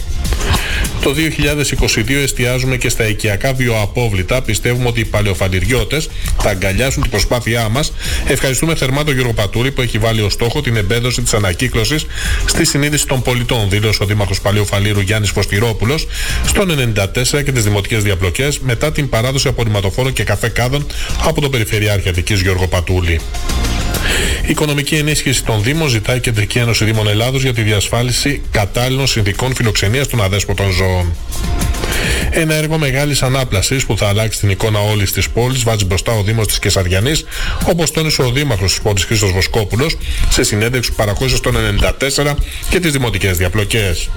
Το 2022 εστιάζουμε και στα οικιακά βιοαπόβλητα. Πιστεύουμε ότι οι παλαιοφαλιριώτε θα αγκαλιάσουν την προσπάθειά μας. Ευχαριστούμε θερμά τον Γιώργο Πατούρη που έχει βάλει ως στόχο την εμπέδωση της ανακύκλωσης στη συνείδηση των πολιτών, δήλωσε ο Δήμαρχος Παλαιοφαλήρου Γιάννης Φωστηρόπουλος στον 94 και τις δημοτικές διαπλοκές μετά την παράδοση απορριμματοφόρων και καφέ κάδων από τον Περιφερειάρχη Αττική Γιώργο Πατούλη. Η οικονομική ενίσχυση των Δήμων ζητάει η Κεντρική Ένωση Δήμων Ελλάδος για τη διασφάλιση κατάλληλων συνδικών φιλοξενίας των αδέσποτων ζώων. Ένα έργο μεγάλης ανάπλασης που θα αλλάξει την εικόνα όλης της πόλης βάζει μπροστά ο Δήμος της Κεσαριανής, όπως τόνισε ο Δήμαρχος της πόλης Χρήστος Βοσκόπουλος σε συνέντευξη που παραχώρησε στον 94 και τις δημοτικές διαπλοκές.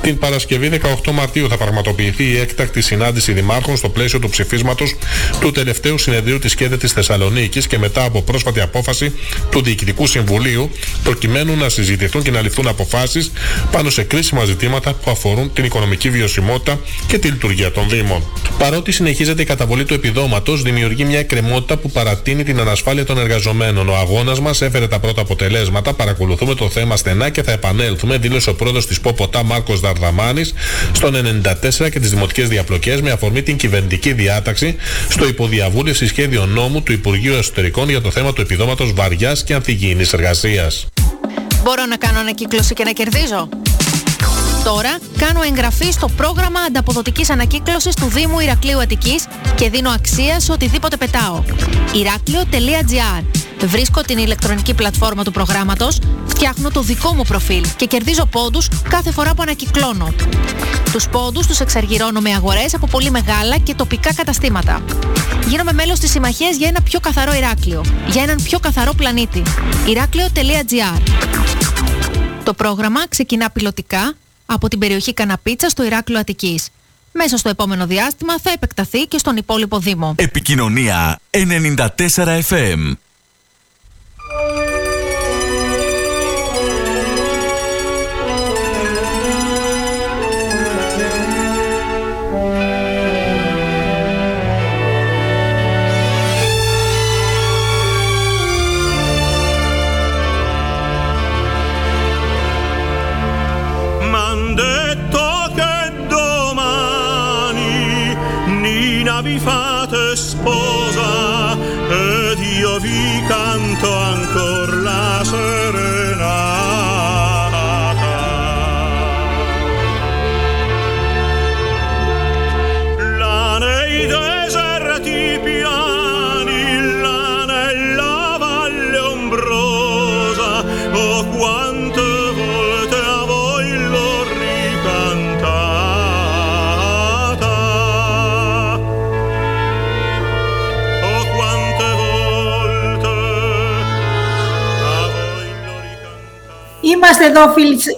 Την Παρασκευή 18 Μαρτίου θα πραγματοποιηθεί η έκτακτη συνάντηση δημάρχων στο πλαίσιο του ψηφίσματος του τελευταίου συνεδρίου της ΚΕΔΕ της Θεσσαλονίκης και μετά από πρόσφατη απόφαση του Διοικητικού Συμβουλίου, προκειμένου να συζητηθούν και να ληφθούν αποφάσεις πάνω σε κρίσιμα ζητήματα που αφορούν την οικονομική βιωσιμότητα και τη λειτουργία των Δήμων. Παρότι συνεχίζεται η καταβολή του επιδόματος, δημιουργεί μια εκκρεμότητα που παρατείνει την ανασφάλεια των εργαζομένων. Ο αγώνας μας έφερε τα πρώτα αποτελέσματα. Παρακολουθούμε το θέμα στενά και θα επανέλθουμε, δήλωσε ο πρόεδρος της Ποποτά Μάρκος Δαρδαμάνης στον 94 και τις δημοτικές διαπλοκές με αφορμή την κυβερνητική διάταξη στο υποδιαβούλευση σχέδιο νόμου του Υπουργείου Εσωτερικών για το θέμα του επιδόματος βαριάς και ανθυγιεινής εργασίας. Μπορώ να κάνω ανακύκλωση και να κερδίζω; Τώρα κάνω εγγραφή στο πρόγραμμα ανταποδοτικής ανακύκλωσης του Δήμου Ηρακλείου Αττικής και δίνω αξία σε οτιδήποτε πετάω. Ηράκλειο.gr Βρίσκω την ηλεκτρονική πλατφόρμα του προγράμματος, φτιάχνω το δικό μου προφίλ και κερδίζω πόντους κάθε φορά που ανακυκλώνω. Τους πόντους τους εξαργυρώνω με αγορές από πολύ μεγάλα και τοπικά καταστήματα. Γίνομαι μέλος της συμμαχίας για ένα πιο καθαρό Ηράκλειο, για έναν πιο καθαρό πλανήτη. Ηράκλειο.gr Το πρόγραμμα ξεκινά πιλωτικά από την περιοχή Καναπίτσα στο Ηράκλειο Αττικής. Μέσα στο επόμενο διάστημα θα επεκταθεί και στον υπόλοιπο Δήμο. Επικοινωνία 94 FM. Nina vi fate sposa ed io vi canto ancora la serenata. Είμαστε εδώ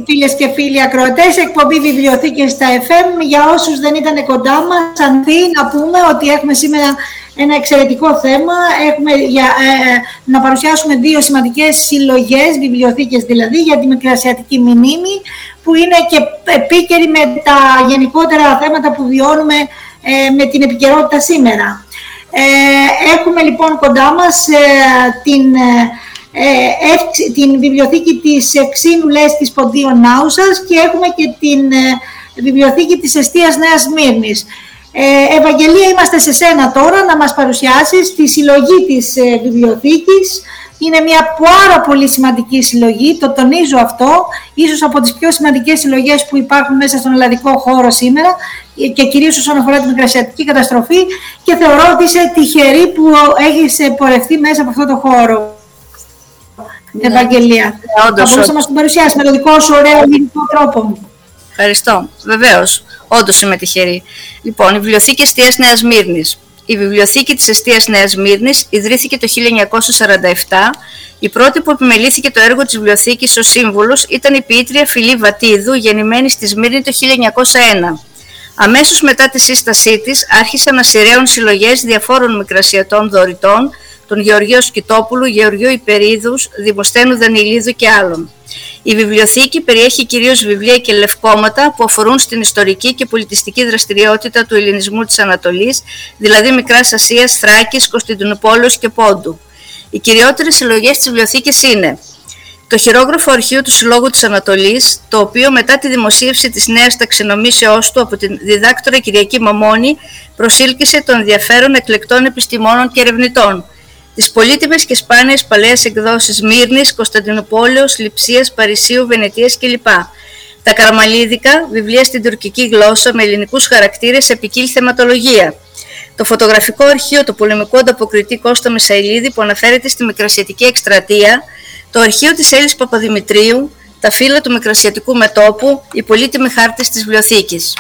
φίλες και φίλοι ακροατές, εκπομπή βιβλιοθήκε στα FM. Για όσους δεν ήταν κοντά μας, αντί να πούμε ότι έχουμε σήμερα ένα εξαιρετικό θέμα. Έχουμε για, ε, να παρουσιάσουμε δύο σημαντικές συλλογές, βιβλιοθήκες δηλαδή, για τη Μικρασιατική Μνήμη, που είναι και επίκαιρη με τα γενικότερα θέματα που βιώνουμε ε, με την επικαιρότητα σήμερα. Ε, έχουμε λοιπόν κοντά μας ε, την, ε, εύξη- την βιβλιοθήκη της Εξήνου Λέστης Ποντίων Νάουσας και έχουμε και την ε, βιβλιοθήκη της Εστίας Νέας Μύρνης. Ε, Ευαγγελία, είμαστε σε σένα τώρα να μας παρουσιάσεις τη συλλογή της ε, βιβλιοθήκης. Είναι μια πάρα πολύ σημαντική συλλογή, το τονίζω αυτό, ίσως από τις πιο σημαντικές συλλογές που υπάρχουν μέσα στον ελλαδικό χώρο σήμερα ε, και κυρίως όσον αφορά την μικρασιατική καταστροφή και θεωρώ ότι είσαι τυχερή που έχεις ε, πορευτεί μέσα από αυτό το χώρο. Ευαγγελία. Ναι, όντως, θα μπορούσα να μας την παρουσιάσει με το δικό σου ωραίο ελληνικό τρόπο. Ευχαριστώ. Βεβαίως. Όντως είμαι τυχερή. Λοιπόν, η Βιβλιοθήκη Εστίας Νέας Μύρνης. Η Βιβλιοθήκη της Εστίας Νέας Μύρνης ιδρύθηκε το 1947. Η πρώτη που επιμελήθηκε το έργο της βιβλιοθήκης ως σύμβολο ήταν η ποιήτρια Φιλή Βατίδου, γεννημένη στη Σμύρνη το 1901. Αμέσως μετά τη σύστασή της άρχισαν να σειραίουν συλλογές διαφόρων μικρασιατών δωρητών των Γεωργίου Σκητόπουλου, Γεωργίου Υπερίδους, Δημοσθένου Δανιλίδου και άλλων. Η βιβλιοθήκη περιέχει κυρίως βιβλία και λευκόματα που αφορούν στην ιστορική και πολιτιστική δραστηριότητα του ελληνισμού της Ανατολής, δηλαδή Μικράς Ασίας, Θράκης, Κωνσταντινούπολης και Πόντου. Οι κυριότερες συλλογές της βιβλιοθήκης είναι το χειρόγραφο αρχείο του Συλλόγου της Ανατολής, το οποίο μετά τη δημοσίευση της νέας ταξινομήσεώς του από την διδάκτορα Κυριακή Μαμώνη προσήλκησε των ενδιαφέρον εκλεκτών επιστημόνων και ερευνητών, τις πολύτιμες και σπάνιες παλαιές εκδόσεις Μύρνης, Κωνσταντινούπολεως, Λιψίας, Παρισίου, Βενετίας κλπ. Τα καραμαλίδικα, βιβλία στην τουρκική γλώσσα με ελληνικούς χαρακτήρες σε ποικίλη θεματολογία. Το φωτογραφικό αρχείο του πολεμικού ανταποκριτή Κώστα Μεσαηλίδη που αναφέρεται στη Μικρασιατική Εκστρατεία, το αρχείο της Έλλης Παπαδημητρίου, τα φύλλα του Μικρασιατικού Μετόπου, οι πολύτιμοι χάρτες της βιβλιοθήκης.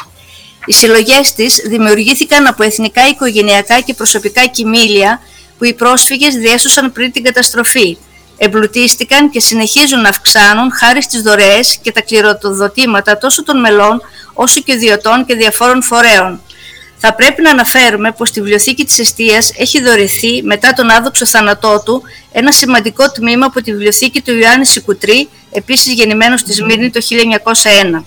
Οι συλλογές της δημιουργήθηκαν από εθνικά, οικογενειακά και προσωπικά κοιμήλια που οι πρόσφυγες διέσωσαν πριν την καταστροφή. Εμπλουτίστηκαν και συνεχίζουν να αυξάνουν χάρη στις δωρεές και τα κληροδοτήματα τόσο των μελών όσο και ιδιωτών και διαφόρων φορέων. Θα πρέπει να αναφέρουμε πως στη βιβλιοθήκη της Εστίας έχει δωρηθεί μετά τον άδοξο θάνατό του ένα σημαντικό τμήμα από τη βιβλιοθήκη του Ιωάννη Σικουτρή, επίσης γεννημένος στη Σμύρνη το 1901.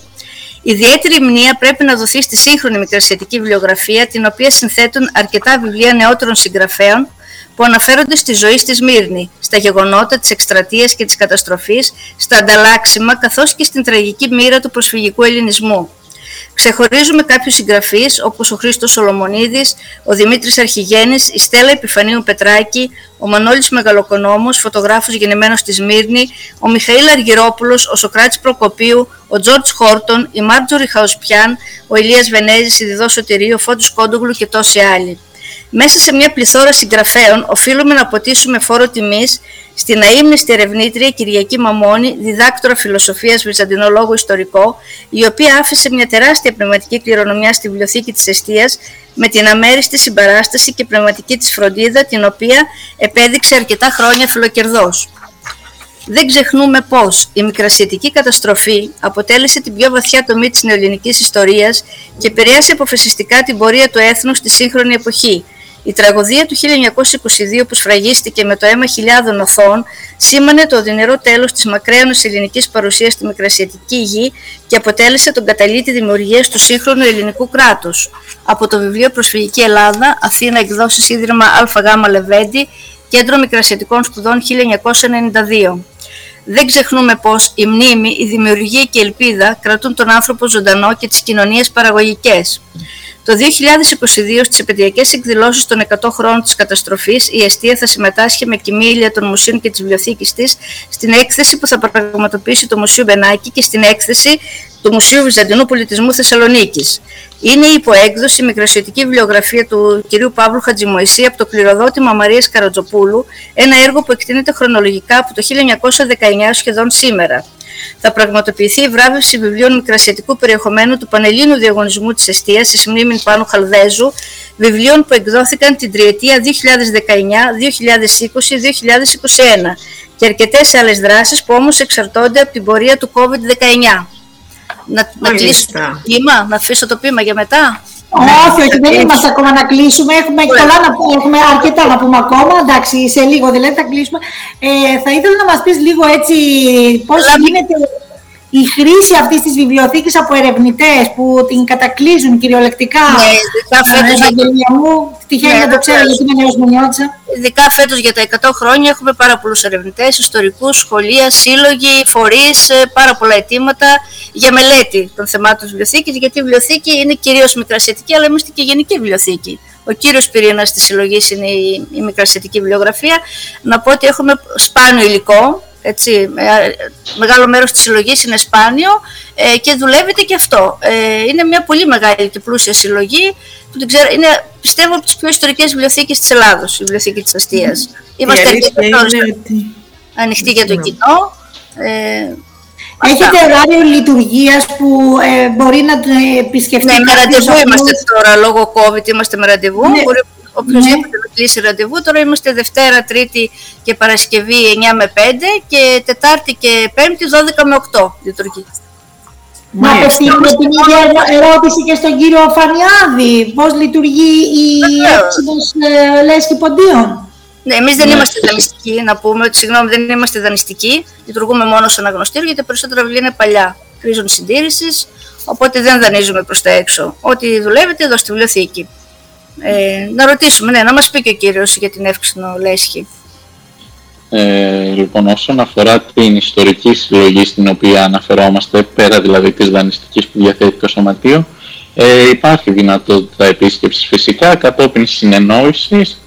Ιδιαίτερη μνήμα πρέπει να δοθεί στη σύγχρονη μικρασιατική βιβλιογραφία, την οποία συνθέτουν αρκετά βιβλία νεότερων συγγραφέων που αναφέρονται στη ζωή στη Σμύρνη, στα γεγονότα της εκστρατείας και της καταστροφής, στα ανταλλάξιμα καθώς και στην τραγική μοίρα του προσφυγικού ελληνισμού. Ξεχωρίζουμε κάποιους συγγραφείς όπως ο Χρήστος Σολομονίδης, ο Δημήτρης Αρχιγένης, η Στέλλα Επιφανίου Πετράκη, ο Μανώλης Μεγαλοκονόμος, φωτογράφος γεννημένος στη Σμύρνη, ο Μιχαήλ Αργυρόπουλος, ο Σοκράτης Προκοπίου, ο Τζόρτζ Χόρτον, η Μάρτζορη Χαουσπιάν, ο Ηλίας Βενέζης, η Διδός Σωτηρίου, ο Φώτης Κόντογλου και τόσοι άλλοι. Μέσα σε μια πληθώρα συγγραφέων οφείλουμε να αποτίσουμε φόρο τιμής στην αείμνηστη ερευνήτρια Κυριακή Μαμώνη, διδάκτορα φιλοσοφίας βυζαντινολόγου ιστορικό, η οποία άφησε μια τεράστια πνευματική κληρονομιά στη βιβλιοθήκη της Εστίας με την αμέριστη συμπαράσταση και πνευματική της φροντίδα, την οποία επέδειξε αρκετά χρόνια φιλοκερδός. Δεν ξεχνούμε πως η μικρασιατική καταστροφή αποτέλεσε την πιο βαθιά τομή της νεοελληνικής ιστορίας και επηρέασε αποφασιστικά την πορεία του έθνους στη σύγχρονη εποχή, η τραγωδία του 1922 που σφραγίστηκε με το αίμα χιλιάδων οθών σήμανε το οδυνερό τέλος της μακραίωνης ελληνικής παρουσίας στη Μικρασιατική γη και αποτέλεσε τον καταλήτη δημιουργίας του σύγχρονου ελληνικού κράτους. Από το βιβλίο Προσφυγική Ελλάδα, Αθήνα εκδόσεις Ίδρυμα ΑΓ Λεβέντη, Κέντρο Μικρασιατικών Σπουδών 1992. Δεν ξεχνούμε πως η μνήμη, η δημιουργία και η ελπίδα κρατούν τον άνθρωπο ζωντανό και τις κοινωνίες παραγωγικές. Το 2022 στις επαιδειακές εκδηλώσεις των 100 χρόνων της καταστροφής η Εστία θα συμμετάσχει με κοιμήλια των μουσείων και της βιβλιοθήκης της στην έκθεση που θα πραγματοποιήσει το Μουσείο Μπενάκη και στην έκθεση του Μουσείου Βυζαντινού Πολιτισμού Θεσσαλονίκης. Είναι η υποέκδοση η μικροσιατική βιβλιογραφία του κ. Παύλου Χατζημοϊσή από το κληροδότημα Μαρίας Καρατζοπούλου, ένα έργο που εκτείνεται χρονολογικά από το 1919 σχεδόν σήμερα θα πραγματοποιηθεί η βράβευση βιβλίων μικρασιατικού περιεχομένου του Πανελλήνου Διαγωνισμού της Εστίας εις μνήμην Πάνου Χαλδέζου, βιβλίων που εκδόθηκαν την τριετία 2019, 2020, 2021 και αρκετές άλλες δράσεις που όμως εξαρτώνται από την πορεία του COVID-19. Να, να κλείσω το πείμα, να αφήσω το πείμα για μετά. Όχι, όχι, δεν είμαστε ακόμα να κλείσουμε. Έχουμε, πολλά να πούμε, έχουμε αρκετά να πούμε ακόμα. Εντάξει, σε λίγο δηλαδή θα κλείσουμε. Ε, θα ήθελα να μας πεις λίγο έτσι πώς γίνεται η χρήση αυτής της βιβλιοθήκης από ερευνητές που την κατακλείζουν κυριολεκτικά. Ναι, ειδικά ε, φέτος, για... μου, τυχαίνει ναι, να το ξέρω γιατί είμαι νέος Μουνιώτσα. Ειδικά φέτος για τα 100 χρόνια έχουμε πάρα πολλούς ερευνητές, ιστορικούς, σχολεία, σύλλογοι, φορείς, ε, πάρα πολλά αιτήματα για μελέτη των θεμάτων της βιβλιοθήκης, γιατί η βιβλιοθήκη είναι κυρίως μικρασιατική, αλλά είμαστε και γενική βιβλιοθήκη. Ο κύριος πυρήνας της συλλογής είναι η, η μικρασιατική βιβλιογραφία. Να πω ότι έχουμε σπάνιο υλικό, έτσι, μεγάλο μέρος της συλλογής είναι σπάνιο ε, και δουλεύεται και αυτό. Ε, είναι μια πολύ μεγάλη και πλούσια συλλογή που την ξέρω, είναι πιστεύω από τις πιο ιστορικές βιβλιοθήκες της Ελλάδος, η βιβλιοθήκη της Αστείας. Είμαστε ότι... ανοιχτοί για το κοινό. Ε, Έχετε ωράριο λειτουργίας που ε, μπορεί να επισκεφτεί. Ναι, με ραντεβού είμαστε τώρα λόγω COVID, είμαστε με ραντεβού. Ναι. Μπορεί οποιοδήποτε ναι. να κλείσει ραντεβού. Τώρα είμαστε Δευτέρα, Τρίτη και Παρασκευή 9 με 5 και Τετάρτη και Πέμπτη 12 με 8 λειτουργεί. Να απευθύνουμε την ίδια ερώτηση και στον κύριο Φανιάδη. Πώς λειτουργεί η έξοδος ε, Λέσχη Ποντίων; Ναι, εμείς δεν Ναι, είμαστε φυσικά. δανειστικοί, να πούμε ότι συγγνώμη, δεν είμαστε δανειστικοί. Λειτουργούμε μόνο στο αναγνωστήριο γιατί τα περισσότερα βιβλία είναι παλιά. Χρήζουν συντήρησης, οπότε δεν δανείζουμε προς τα έξω. Ό,τι δουλεύετε εδώ στη βιβλιοθήκη. Ε, να ρωτήσουμε, ναι, να μας πει και ο κύριος για την εύξηνο λέσχη. Ε, λοιπόν, όσον αφορά την ιστορική συλλογή στην οποία αναφερόμαστε, πέρα δηλαδή της δανειστικής που διαθέτει το Σωματείο, ε, υπάρχει δυνατότητα επίσκεψης φυσικά κατόπιν συνεννόησης,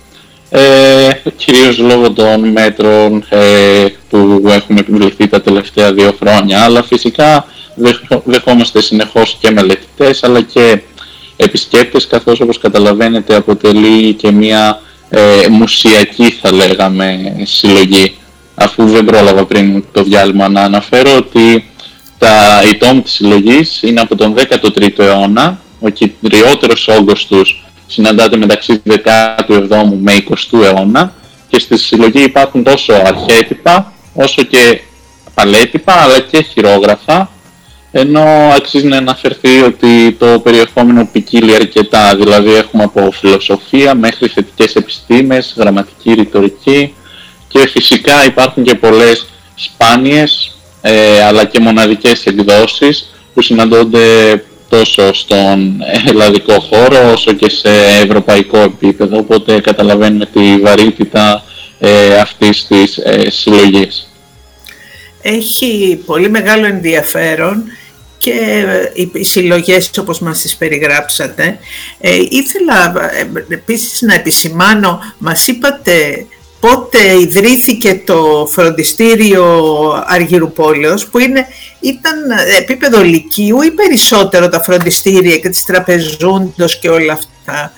ε, κυρίως λόγω των μέτρων ε, που έχουμε επιβληθεί τα τελευταία δύο χρόνια, αλλά φυσικά δεχ- δεχόμαστε συνεχώς και μελετητές, αλλά και επισκέπτες, καθώς όπως καταλαβαίνετε αποτελεί και μια ε, μουσιακή θα λέγαμε συλλογή. Αφού δεν πρόλαβα πριν το διάλειμμα να αναφέρω ότι τα, οι τόμοι της συλλογής είναι από τον 13ο αιώνα. Ο κυριότερος όγκος τους συναντάται μεταξύ 17ου με 20ου αιώνα. Και στη συλλογή υπάρχουν τόσο αρχέτυπα όσο και παλέτυπα αλλά και χειρόγραφα ενώ αξίζει να αναφερθεί ότι το περιεχόμενο ποικίλει αρκετά, δηλαδή έχουμε από φιλοσοφία μέχρι θετικές επιστήμες, γραμματική, ρητορική και φυσικά υπάρχουν και πολλές σπάνιες ε, αλλά και μοναδικές εκδόσεις που συναντώνται τόσο στον ελλαδικό χώρο όσο και σε ευρωπαϊκό επίπεδο, οπότε καταλαβαίνουμε τη βαρύτητα ε, αυτής της ε, συλλογής. Έχει πολύ μεγάλο ενδιαφέρον και οι οι συλλογές όπως μας τις περιγράψατε. Ε, ήθελα ε, επίσης να επισημάνω, μας είπατε πότε ιδρύθηκε το φροντιστήριο Αργυρουπόλεως που είναι, ήταν επίπεδο λυκείου ή περισσότερο τα φροντιστήρια και τις τραπεζούντος και όλα αυτά;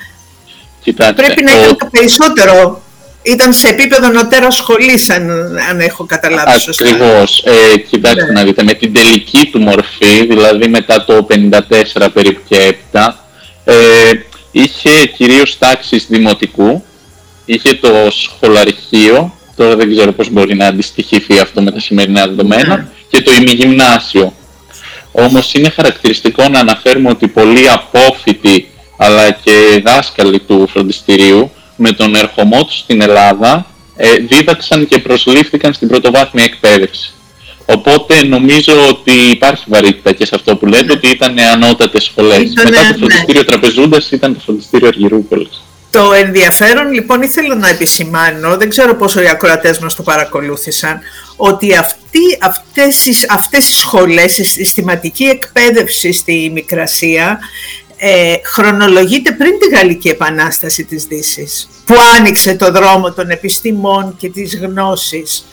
Κοιτάξτε, Πρέπει να ο- ήταν το περισσότερο. Ήταν σε επίπεδο νοτέρας σχολής, αν, αν έχω καταλάβει σωστά. Ακριβώς. Ε, κοιτάξτε Ναι. να δείτε, με την τελική του μορφή, δηλαδή μετά το 54 περίπου και έπειτα, ε, είχε κυρίως τάξεις δημοτικού, είχε το σχολαρχείο, τώρα δεν ξέρω πώς μπορεί να αντιστοιχηθεί αυτό με τα σημερινά δεδομένα, Ναι. και το ημιγυμνάσιο. Όμως είναι χαρακτηριστικό να αναφέρουμε ότι πολλοί απόφοιτοι αλλά και δάσκαλοι του φροντιστηρίου με τον ερχομό τους στην Ελλάδα ε, δίδαξαν και προσλήφθηκαν στην πρωτοβάθμια εκπαίδευση. Οπότε νομίζω ότι υπάρχει βαρύτητα και σε αυτό που λέτε ότι ήταν ανώτατες σχολές. Ήτανε, Μετά το ναι. φροντιστήριο Τραπεζούντας ήταν το φροντιστήριο Αργυρούπολης. Το ενδιαφέρον λοιπόν ήθελα να επισημάνω, δεν ξέρω πόσο οι ακροατές μας το παρακολούθησαν, ότι αυτή, αυτές, οι, αυτές οι σχολές, η συστηματική εκπαίδευση στη Μικρασία ε, χρονολογείται πριν τη Γαλλική Επανάσταση της Δύσης, που άνοιξε το δρόμο των επιστημών και της γνώσης.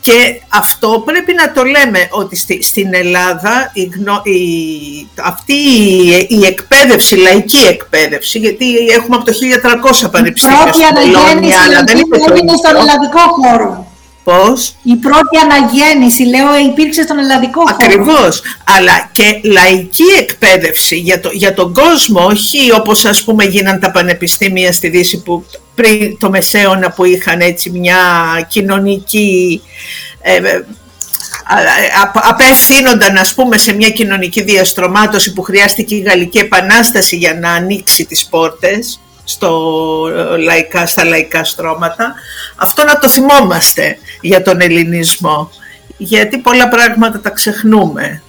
Και αυτό πρέπει να το λέμε ότι στη- στην Ελλάδα η, γνω- η- αυτή η, η εκπαίδευση, η λαϊκή εκπαίδευση, γιατί έχουμε από το 1300 πανεπιστήμια Πρώτη στην Πολώνια, αναγέννηση αλλά δεν λαϊκή είναι το έγινε στον ίδιο. ελλαδικό χώρο. Πώς; Η πρώτη αναγέννηση, λέω, υπήρξε στον ελλαδικό χώρο. Ακριβώς, αλλά και λαϊκή εκπαίδευση για, το, για τον κόσμο, όχι όπως ας πούμε γίναν τα πανεπιστήμια στη Δύση που πριν το Μεσαίωνα που είχαν έτσι μια κοινωνική... Ε, ε, α- α- απευθύνονταν ας πούμε σε μια κοινωνική διαστρωμάτωση που χρειάστηκε η Γαλλική Επανάσταση για να ανοίξει τις πόρτες στο ε, λαϊκά, στα λαϊκά στρώματα. Αυτό να το θυμόμαστε για τον ελληνισμό, γιατί πολλά πράγματα τα ξεχνούμε.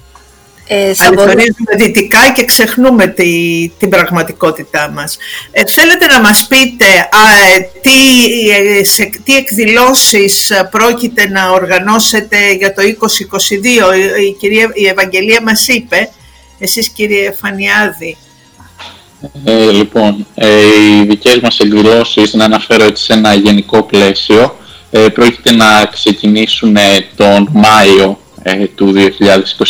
Ε, θα μπορού- Αληθορίζουμε δυτικά και ξεχνούμε τη, την πραγματικότητά μας. Ε, θέλετε να μας πείτε α, ε, τι, ε, σε, τι εκδηλώσεις ε, πρόκειται να οργανώσετε για το 2022. Η, η κυρία, η Ευαγγελία μας είπε, εσείς κύριε Φανιάδη. Ε, λοιπόν, ε, οι δικές μας εκδηλώσεις, να αναφέρω έτσι σε ένα γενικό πλαίσιο, ε, πρόκειται να ξεκινήσουν ε, τον Μάιο ε, του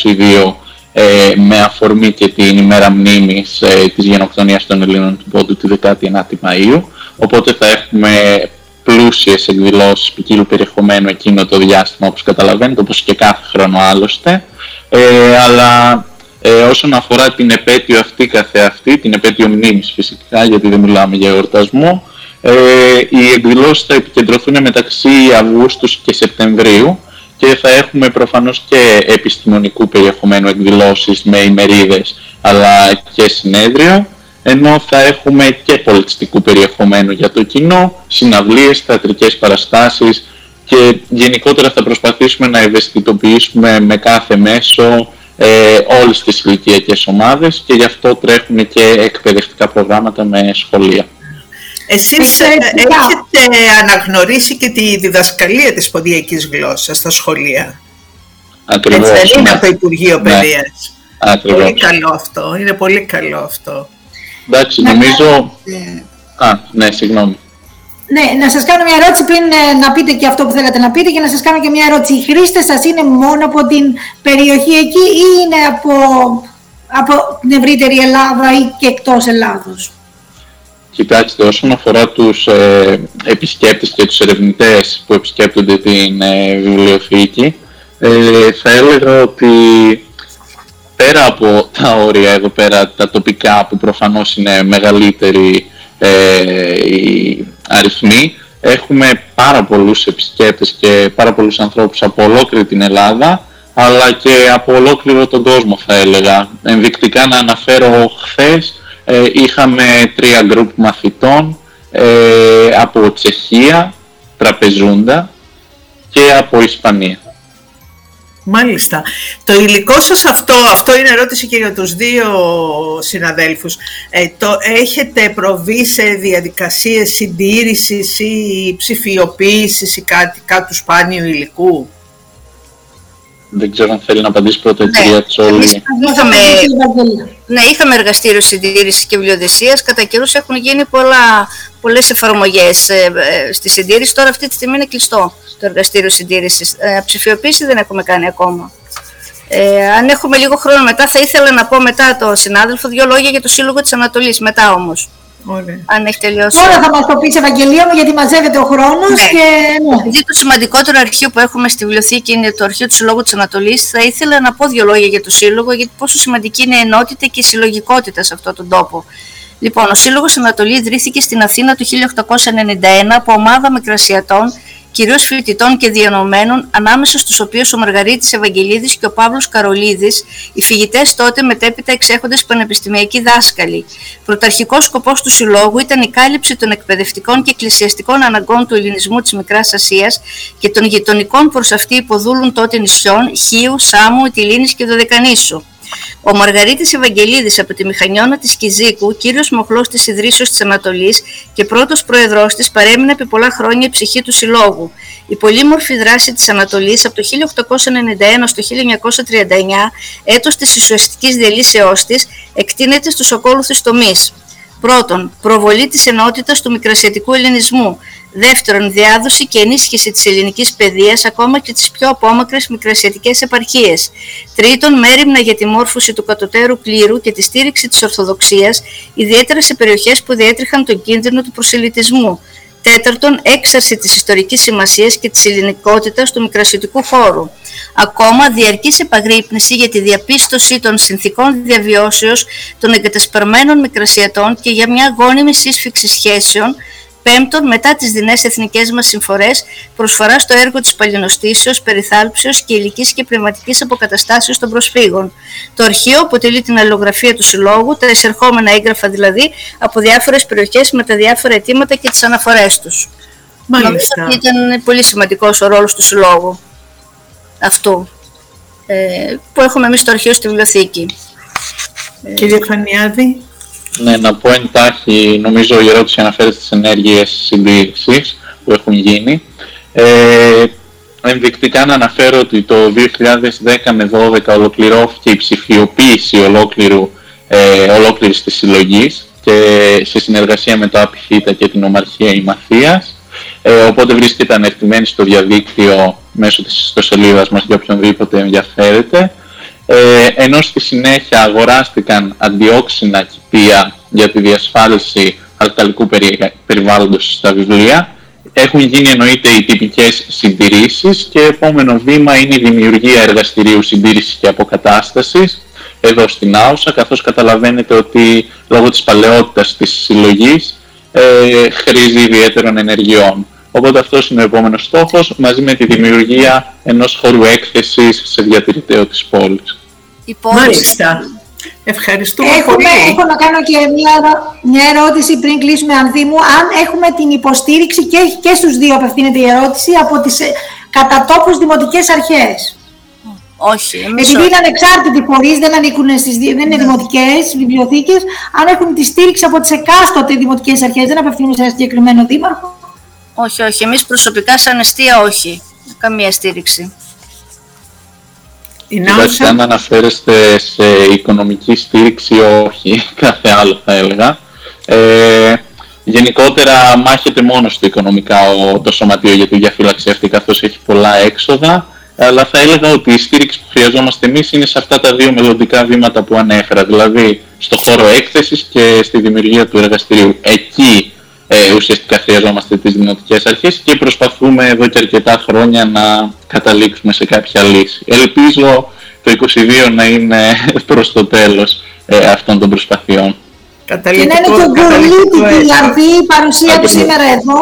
2022 ε, με αφορμή και την ημέρα μνήμης ε, της γενοκτονίας των Ελλήνων του Πόντου τη 19η Μαΐου. Οπότε θα έχουμε πλούσιες εκδηλώσεις ποικίλου περιεχομένου εκείνο το διάστημα όπως καταλαβαίνετε, όπως και κάθε χρόνο άλλωστε. Ε, αλλά ε, όσον αφορά την επέτειο αυτή καθεαυτή, την επέτειο μνήμης φυσικά, γιατί δεν μιλάμε για εορτασμό, ε, οι εκδηλώσεις θα επικεντρωθούν μεταξύ Αυγούστου και Σεπτεμβρίου και θα έχουμε προφανώς και επιστημονικού περιεχομένου εκδηλώσεις με ημερίδες αλλά και συνέδριο. ενώ θα έχουμε και πολιτιστικού περιεχομένου για το κοινό, συναυλίες, θεατρικές παραστάσεις και γενικότερα θα προσπαθήσουμε να ευαισθητοποιήσουμε με κάθε μέσο ε, όλες τις ηλικιακές ομάδες και γι' αυτό τρέχουν και εκπαιδευτικά προγράμματα με σχολεία. Εσείς ε, έχετε αναγνωρίσει και τη διδασκαλία της ποδιακής γλώσσας στα σχολεία; Ακριβώς. Έτσι είναι ναι. από το Υπουργείο Ναι. Παιδείας. Ακριβώς. Πολύ καλό αυτό. Είναι πολύ καλό αυτό. Εντάξει, νομίζω... Α, ναι, συγγνώμη. Ναι, να σας κάνω μια ερώτηση πριν ε, να πείτε και αυτό που θέλατε να πείτε και να σας κάνω και μια ερώτηση. Οι χρήστες σας είναι μόνο από την περιοχή εκεί ή είναι από, από την ευρύτερη Ελλάδα ή και εκτός Ελλάδος; Κοιτάξτε, όσον αφορά τους ε, επισκέπτες και τους ερευνητές που επισκέπτονται την ε, βιβλιοθήκη, ε, θα έλεγα ότι πέρα από τα όρια εδώ πέρα, τα τοπικά που προφανώς είναι μεγαλύτεροι ε, οι αριθμοί, έχουμε πάρα πολλούς επισκέπτες και πάρα πολλούς ανθρώπους από ολόκληρη την Ελλάδα, αλλά και από ολόκληρο τον κόσμο θα έλεγα. Ενδεικτικά να αναφέρω χθες ε, είχαμε τρία γκρουπ μαθητών ε, από Τσεχία, Τραπεζούντα και από Ισπανία. Μάλιστα. Το υλικό σας αυτό, αυτό είναι ερώτηση και για τους δύο συναδέλφους. Ε, το, έχετε προβεί σε διαδικασίες συντήρησης ή ψηφιοποίησης ή κάτι κάτω σπάνιου υλικού; Δεν ξέρω αν θέλει να απαντήσει πρώτα η Ναι. κυρία Τσόλη. Εμείς Είχαμε, ναι, είχαμε εργαστήριο συντήρησης και βιβλιοδεσίας. Κατά καιρούς έχουν γίνει πολλά, πολλές εφαρμογές ε, ε, στη συντήρηση. Τώρα αυτή τη στιγμή είναι κλειστό το εργαστήριο συντήρησης. Ε, ψηφιοποίηση δεν έχουμε κάνει ακόμα. Ε, αν έχουμε λίγο χρόνο μετά, θα ήθελα να πω μετά το συνάδελφο δύο λόγια για το Σύλλογο της Ανατολής. Μετά όμως, Ωραία. αν έχει τελειώσει. Τώρα θα μας το πεις Ευαγγελία μου γιατί μαζεύεται ο χρόνος Ναι. και ναι. Επειδή το σημαντικότερο αρχείο που έχουμε στη βιβλιοθήκη είναι το αρχείο του Συλλόγου της Ανατολής, θα ήθελα να πω δύο λόγια για το Σύλλογο, γιατί πόσο σημαντική είναι η ενότητα και η συλλογικότητα σε αυτόν τον τόπο. Λοιπόν, ο Σύλλογος Ανατολής ιδρύθηκε στην Αθήνα το 1891 από ομάδα μικρασιατών, κυρίως φοιτητών και διανομένων, ανάμεσα στους οποίους ο Μαργαρίτης Ευαγγελίδης και ο Παύλος Καρολίδης, οι φοιτητές τότε μετέπειτα εξέχοντες πανεπιστημιακοί δάσκαλοι. Πρωταρχικός σκοπός του Συλλόγου ήταν η κάλυψη των εκπαιδευτικών και εκκλησιαστικών αναγκών του ελληνισμού της Μικράς Ασίας και των γειτονικών προς αυτή υποδούλουν τότε νησιών Χίου, Σάμου, Ιτιλίνης και Δωδεκανήσου. Ο Μαργαρίτης Ευαγγελίδης από τη Μηχανιώνα της Κιζίκου, κύριος μοχλός της ιδρύσεως της Ανατολής και πρώτος πρόεδρός της, παρέμεινε επί πολλά χρόνια η ψυχή του συλλόγου. Η πολύμορφη δράση της Ανατολής από το 1891 στο 1939, έτος της ισουαστικής διαλύσεώς της, εκτείνεται στους ακόλουθους τομείς. Πρώτον, προβολή της ενότητας του μικρασιατικού ελληνισμού. Δεύτερον, διάδοση και ενίσχυση της ελληνικής παιδείας ακόμα και τις πιο απόμακρες μικρασιατικές επαρχίες. Τρίτον, μέρημνα για τη μόρφωση του κατωτέρου κλήρου και τη στήριξη της Ορθοδοξίας, ιδιαίτερα σε περιοχές που διέτρεχαν τον κίνδυνο του προσελητισμού. Τέταρτον, έξαρση της ιστορικής σημασίας και της ελληνικότητας του μικρασιατικού χώρου. Ακόμα, διαρκής επαγρύπνηση για τη διαπίστωση των συνθήκων διαβιώσεως των εγκατασπερμένων μικρασιατών και για μια γόνιμη σύσφυξη σχέσεων Πέμπτον, μετά τις δεινές εθνικές μας συμφορές, προσφορά στο έργο της παλινοστήσεως, περιθάλψεως και ηλικής και πνευματικής αποκαταστάσεως των προσφύγων. Το αρχείο αποτελεί την αλληλογραφία του συλλόγου, τα εισερχόμενα έγγραφα δηλαδή, από διάφορες περιοχές με τα διάφορα αιτήματα και τις αναφορές τους. Νομίζω Μάλιστα. ότι ήταν πολύ σημαντικός ο ρόλος του συλλόγου αυτού, ε, που έχουμε εμείς στο αρχείο στη βιβλιοθήκη. Κύριε Φανιάδη. Ναι, να πω εντάχει, νομίζω η ερώτηση αναφέρεται στις ενέργειες συντήρησης που έχουν γίνει. Ε, ενδεικτικά να αναφέρω ότι το 2010 με 2012 ολοκληρώθηκε η ψηφιοποίηση ολόκληρου, ε, ολόκληρης της συλλογής και σε συνεργασία με το ΑΠΙΘΙΤΑ και την Ομαρχία Ημαθίας. Ε, οπότε βρίσκεται ανερτημένη στο διαδίκτυο μέσω της ιστοσελίδας μας για οποιονδήποτε ενδιαφέρεται. Ε, ενώ στη συνέχεια αγοράστηκαν αντιόξινα κηπία για τη διασφάλιση αλκαλικού περι- περιβάλλοντος στα βιβλία. Έχουν γίνει εννοείται οι τυπικές συντηρήσεις και επόμενο βήμα είναι η δημιουργία εργαστηρίου συντήρησης και αποκατάστασης εδώ στην Άουσα, καθώς καταλαβαίνετε ότι λόγω της παλαιότητας της συλλογής ε, χρήζει ιδιαίτερων ενεργειών. Οπότε αυτός είναι ο επόμενος στόχος, μαζί με τη δημιουργία ενός χώρου έκθεσης σε διατηρητέο της πόλης. Η πόλη, Μάλιστα. Ευχαριστούμε Έχουμε, πολύ. Έχω να κάνω και μια, ερω- μια ερώτηση πριν κλείσουμε, Ανθή μου. Αν έχουμε την υποστήριξη και, και στους δύο απευθύνεται η ερώτηση από τις ε, κατατόπους δημοτικές αρχές; Όχι, εμείς Επειδή όχι. είναι ανεξάρτητοι φορείς, δεν ανήκουν στις, δι- δεν είναι δημοτικές βιβλιοθήκες, αν έχουν τη στήριξη από τις εκάστοτε δημοτικές αρχές, δεν απευθύνουν σε ένα συγκεκριμένο δήμαρχο; Όχι, όχι. Εμείς προσωπικά σαν αιστεία όχι. Καμία στήριξη. Η Κοιτάξτε, Νάουσα, αν αναφέρεστε σε οικονομική στήριξη, όχι, κάθε άλλο θα έλεγα. Ε, γενικότερα μάχεται μόνος του οικονομικά ο, το σωματείο για τη διαφύλαξη αυτή, καθώς έχει πολλά έξοδα. Αλλά θα έλεγα ότι η στήριξη που χρειαζόμαστε εμείς είναι σε αυτά τα δύο μελλοντικά βήματα που ανέφερα, δηλαδή στο χώρο έκθεσης και στη δημιουργία του εργαστηρίου. Εκεί ε, ουσιαστικά χρειαζόμαστε τις δημοτικές αρχές και προσπαθούμε εδώ και αρκετά χρόνια να καταλήξουμε σε κάποια λύση. Ελπίζω το 22 να είναι προς το τέλος ε, αυτών των προσπαθειών. Και να καταλητικό, είναι και ο καταλητικό Γκουρλίτη η έργο. αρθή η παρουσία τους Ακριβώς. σήμερα εδώ.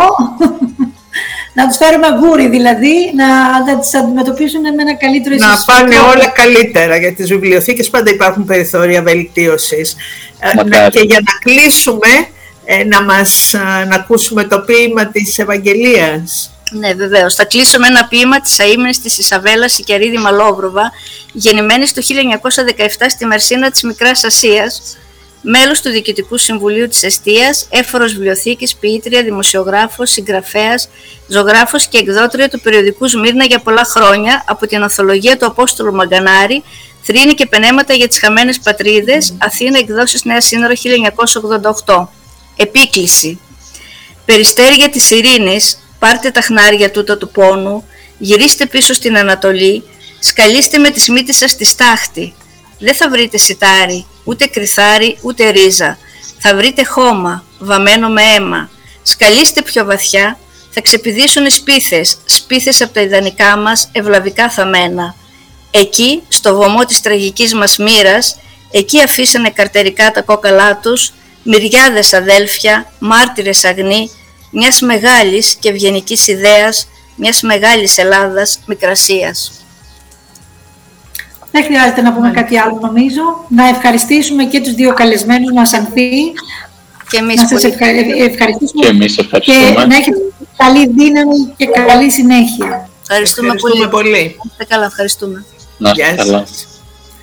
να τους φέρουμε γκούρι δηλαδή, να, να τις αντιμετωπίσουν με ένα καλύτερο να ίσως πάνε τρόπο. όλα καλύτερα για τις βιβλιοθήκες πάντα υπάρχουν περιθώρια βελτίωσης Ε, Μακάρι. να- και για να κλείσουμε ε, να μας ε, να ακούσουμε το ποίημα της Ευαγγελίας Ναι, βεβαίως. Θα κλείσω με ένα ποίημα της αίμνη της Ισαβέλας Σικερίδη Μαλόβροβα, γεννημένη το 1917 στη Μερσίνα της Μικράς Ασίας, μέλος του Διοικητικού Συμβουλίου της Εστίας, έφορος βιβλιοθήκης, ποιήτρια, δημοσιογράφος, συγγραφέας, ζωγράφος και εκδότρια του περιοδικού Σμύρνα για πολλά χρόνια από την ανθολογία του Απόστολου Μαγκανάρη, Θρήνη και Πενέματα για τις Χαμένες Πατρίδες, Αθήνα, εκδόσεις Νέα Σύνορα 1988. Επίκληση. Περιστέρια της ειρήνης, πάρτε τα χνάρια τούτα του πόνου, γυρίστε πίσω στην Ανατολή, σκαλίστε με τις μύτες σας στη στάχτη. Δεν θα βρείτε σιτάρι, ούτε κρυθάρι, ούτε ρίζα. Θα βρείτε χώμα, βαμμένο με αίμα. Σκαλίστε πιο βαθιά, θα ξεπηδήσουν οι σπίθες, σπίθες από τα ιδανικά μας, ευλαβικά θαμμένα. Εκεί, στο βωμό της τραγικής μας μοίρας, εκεί αφήσανε καρτερικά τα κόκαλά τους, μυριάδες αδέλφια, μάρτυρες αγνοί, μιας μεγάλης και ευγενικής ιδέας, μιας μεγάλης Ελλάδας, Μικρασίας. Δεν χρειάζεται να πούμε κάτι άλλο νομίζω. Να ευχαριστήσουμε και τους δύο καλεσμένους μας Ανθή. Και εμείς Να σας πολύ. ευχα... ευχαριστήσουμε Και εμείς και ευχαριστούμε. να έχετε καλή δύναμη και καλή συνέχεια. Ευχαριστούμε, Ευχαριστούμε πολύ. πολύ. Είστε καλά, ευχαριστούμε. Να είστε Γεια καλά.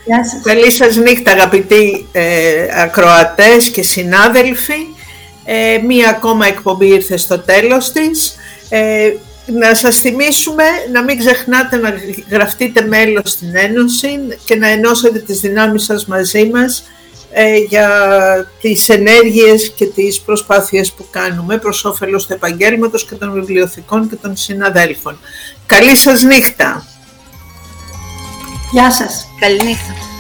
Σας. Γεια σας. Καλή σας νύχτα αγαπητοί ε, ακροατές και συνάδελφοι. Ε, μία ακόμα εκπομπή ήρθε στο τέλος της. Ε, να σας θυμίσουμε να μην ξεχνάτε να γραφτείτε μέλος στην Ένωση και να ενώσετε τις δυνάμεις σας μαζί μας ε, για τις ενέργειες και τις προσπάθειες που κάνουμε προς όφελος του επαγγέλματος και των βιβλιοθηκών και των συναδέλφων. Καλή σας νύχτα! Γεια σας. Καληνύχτα.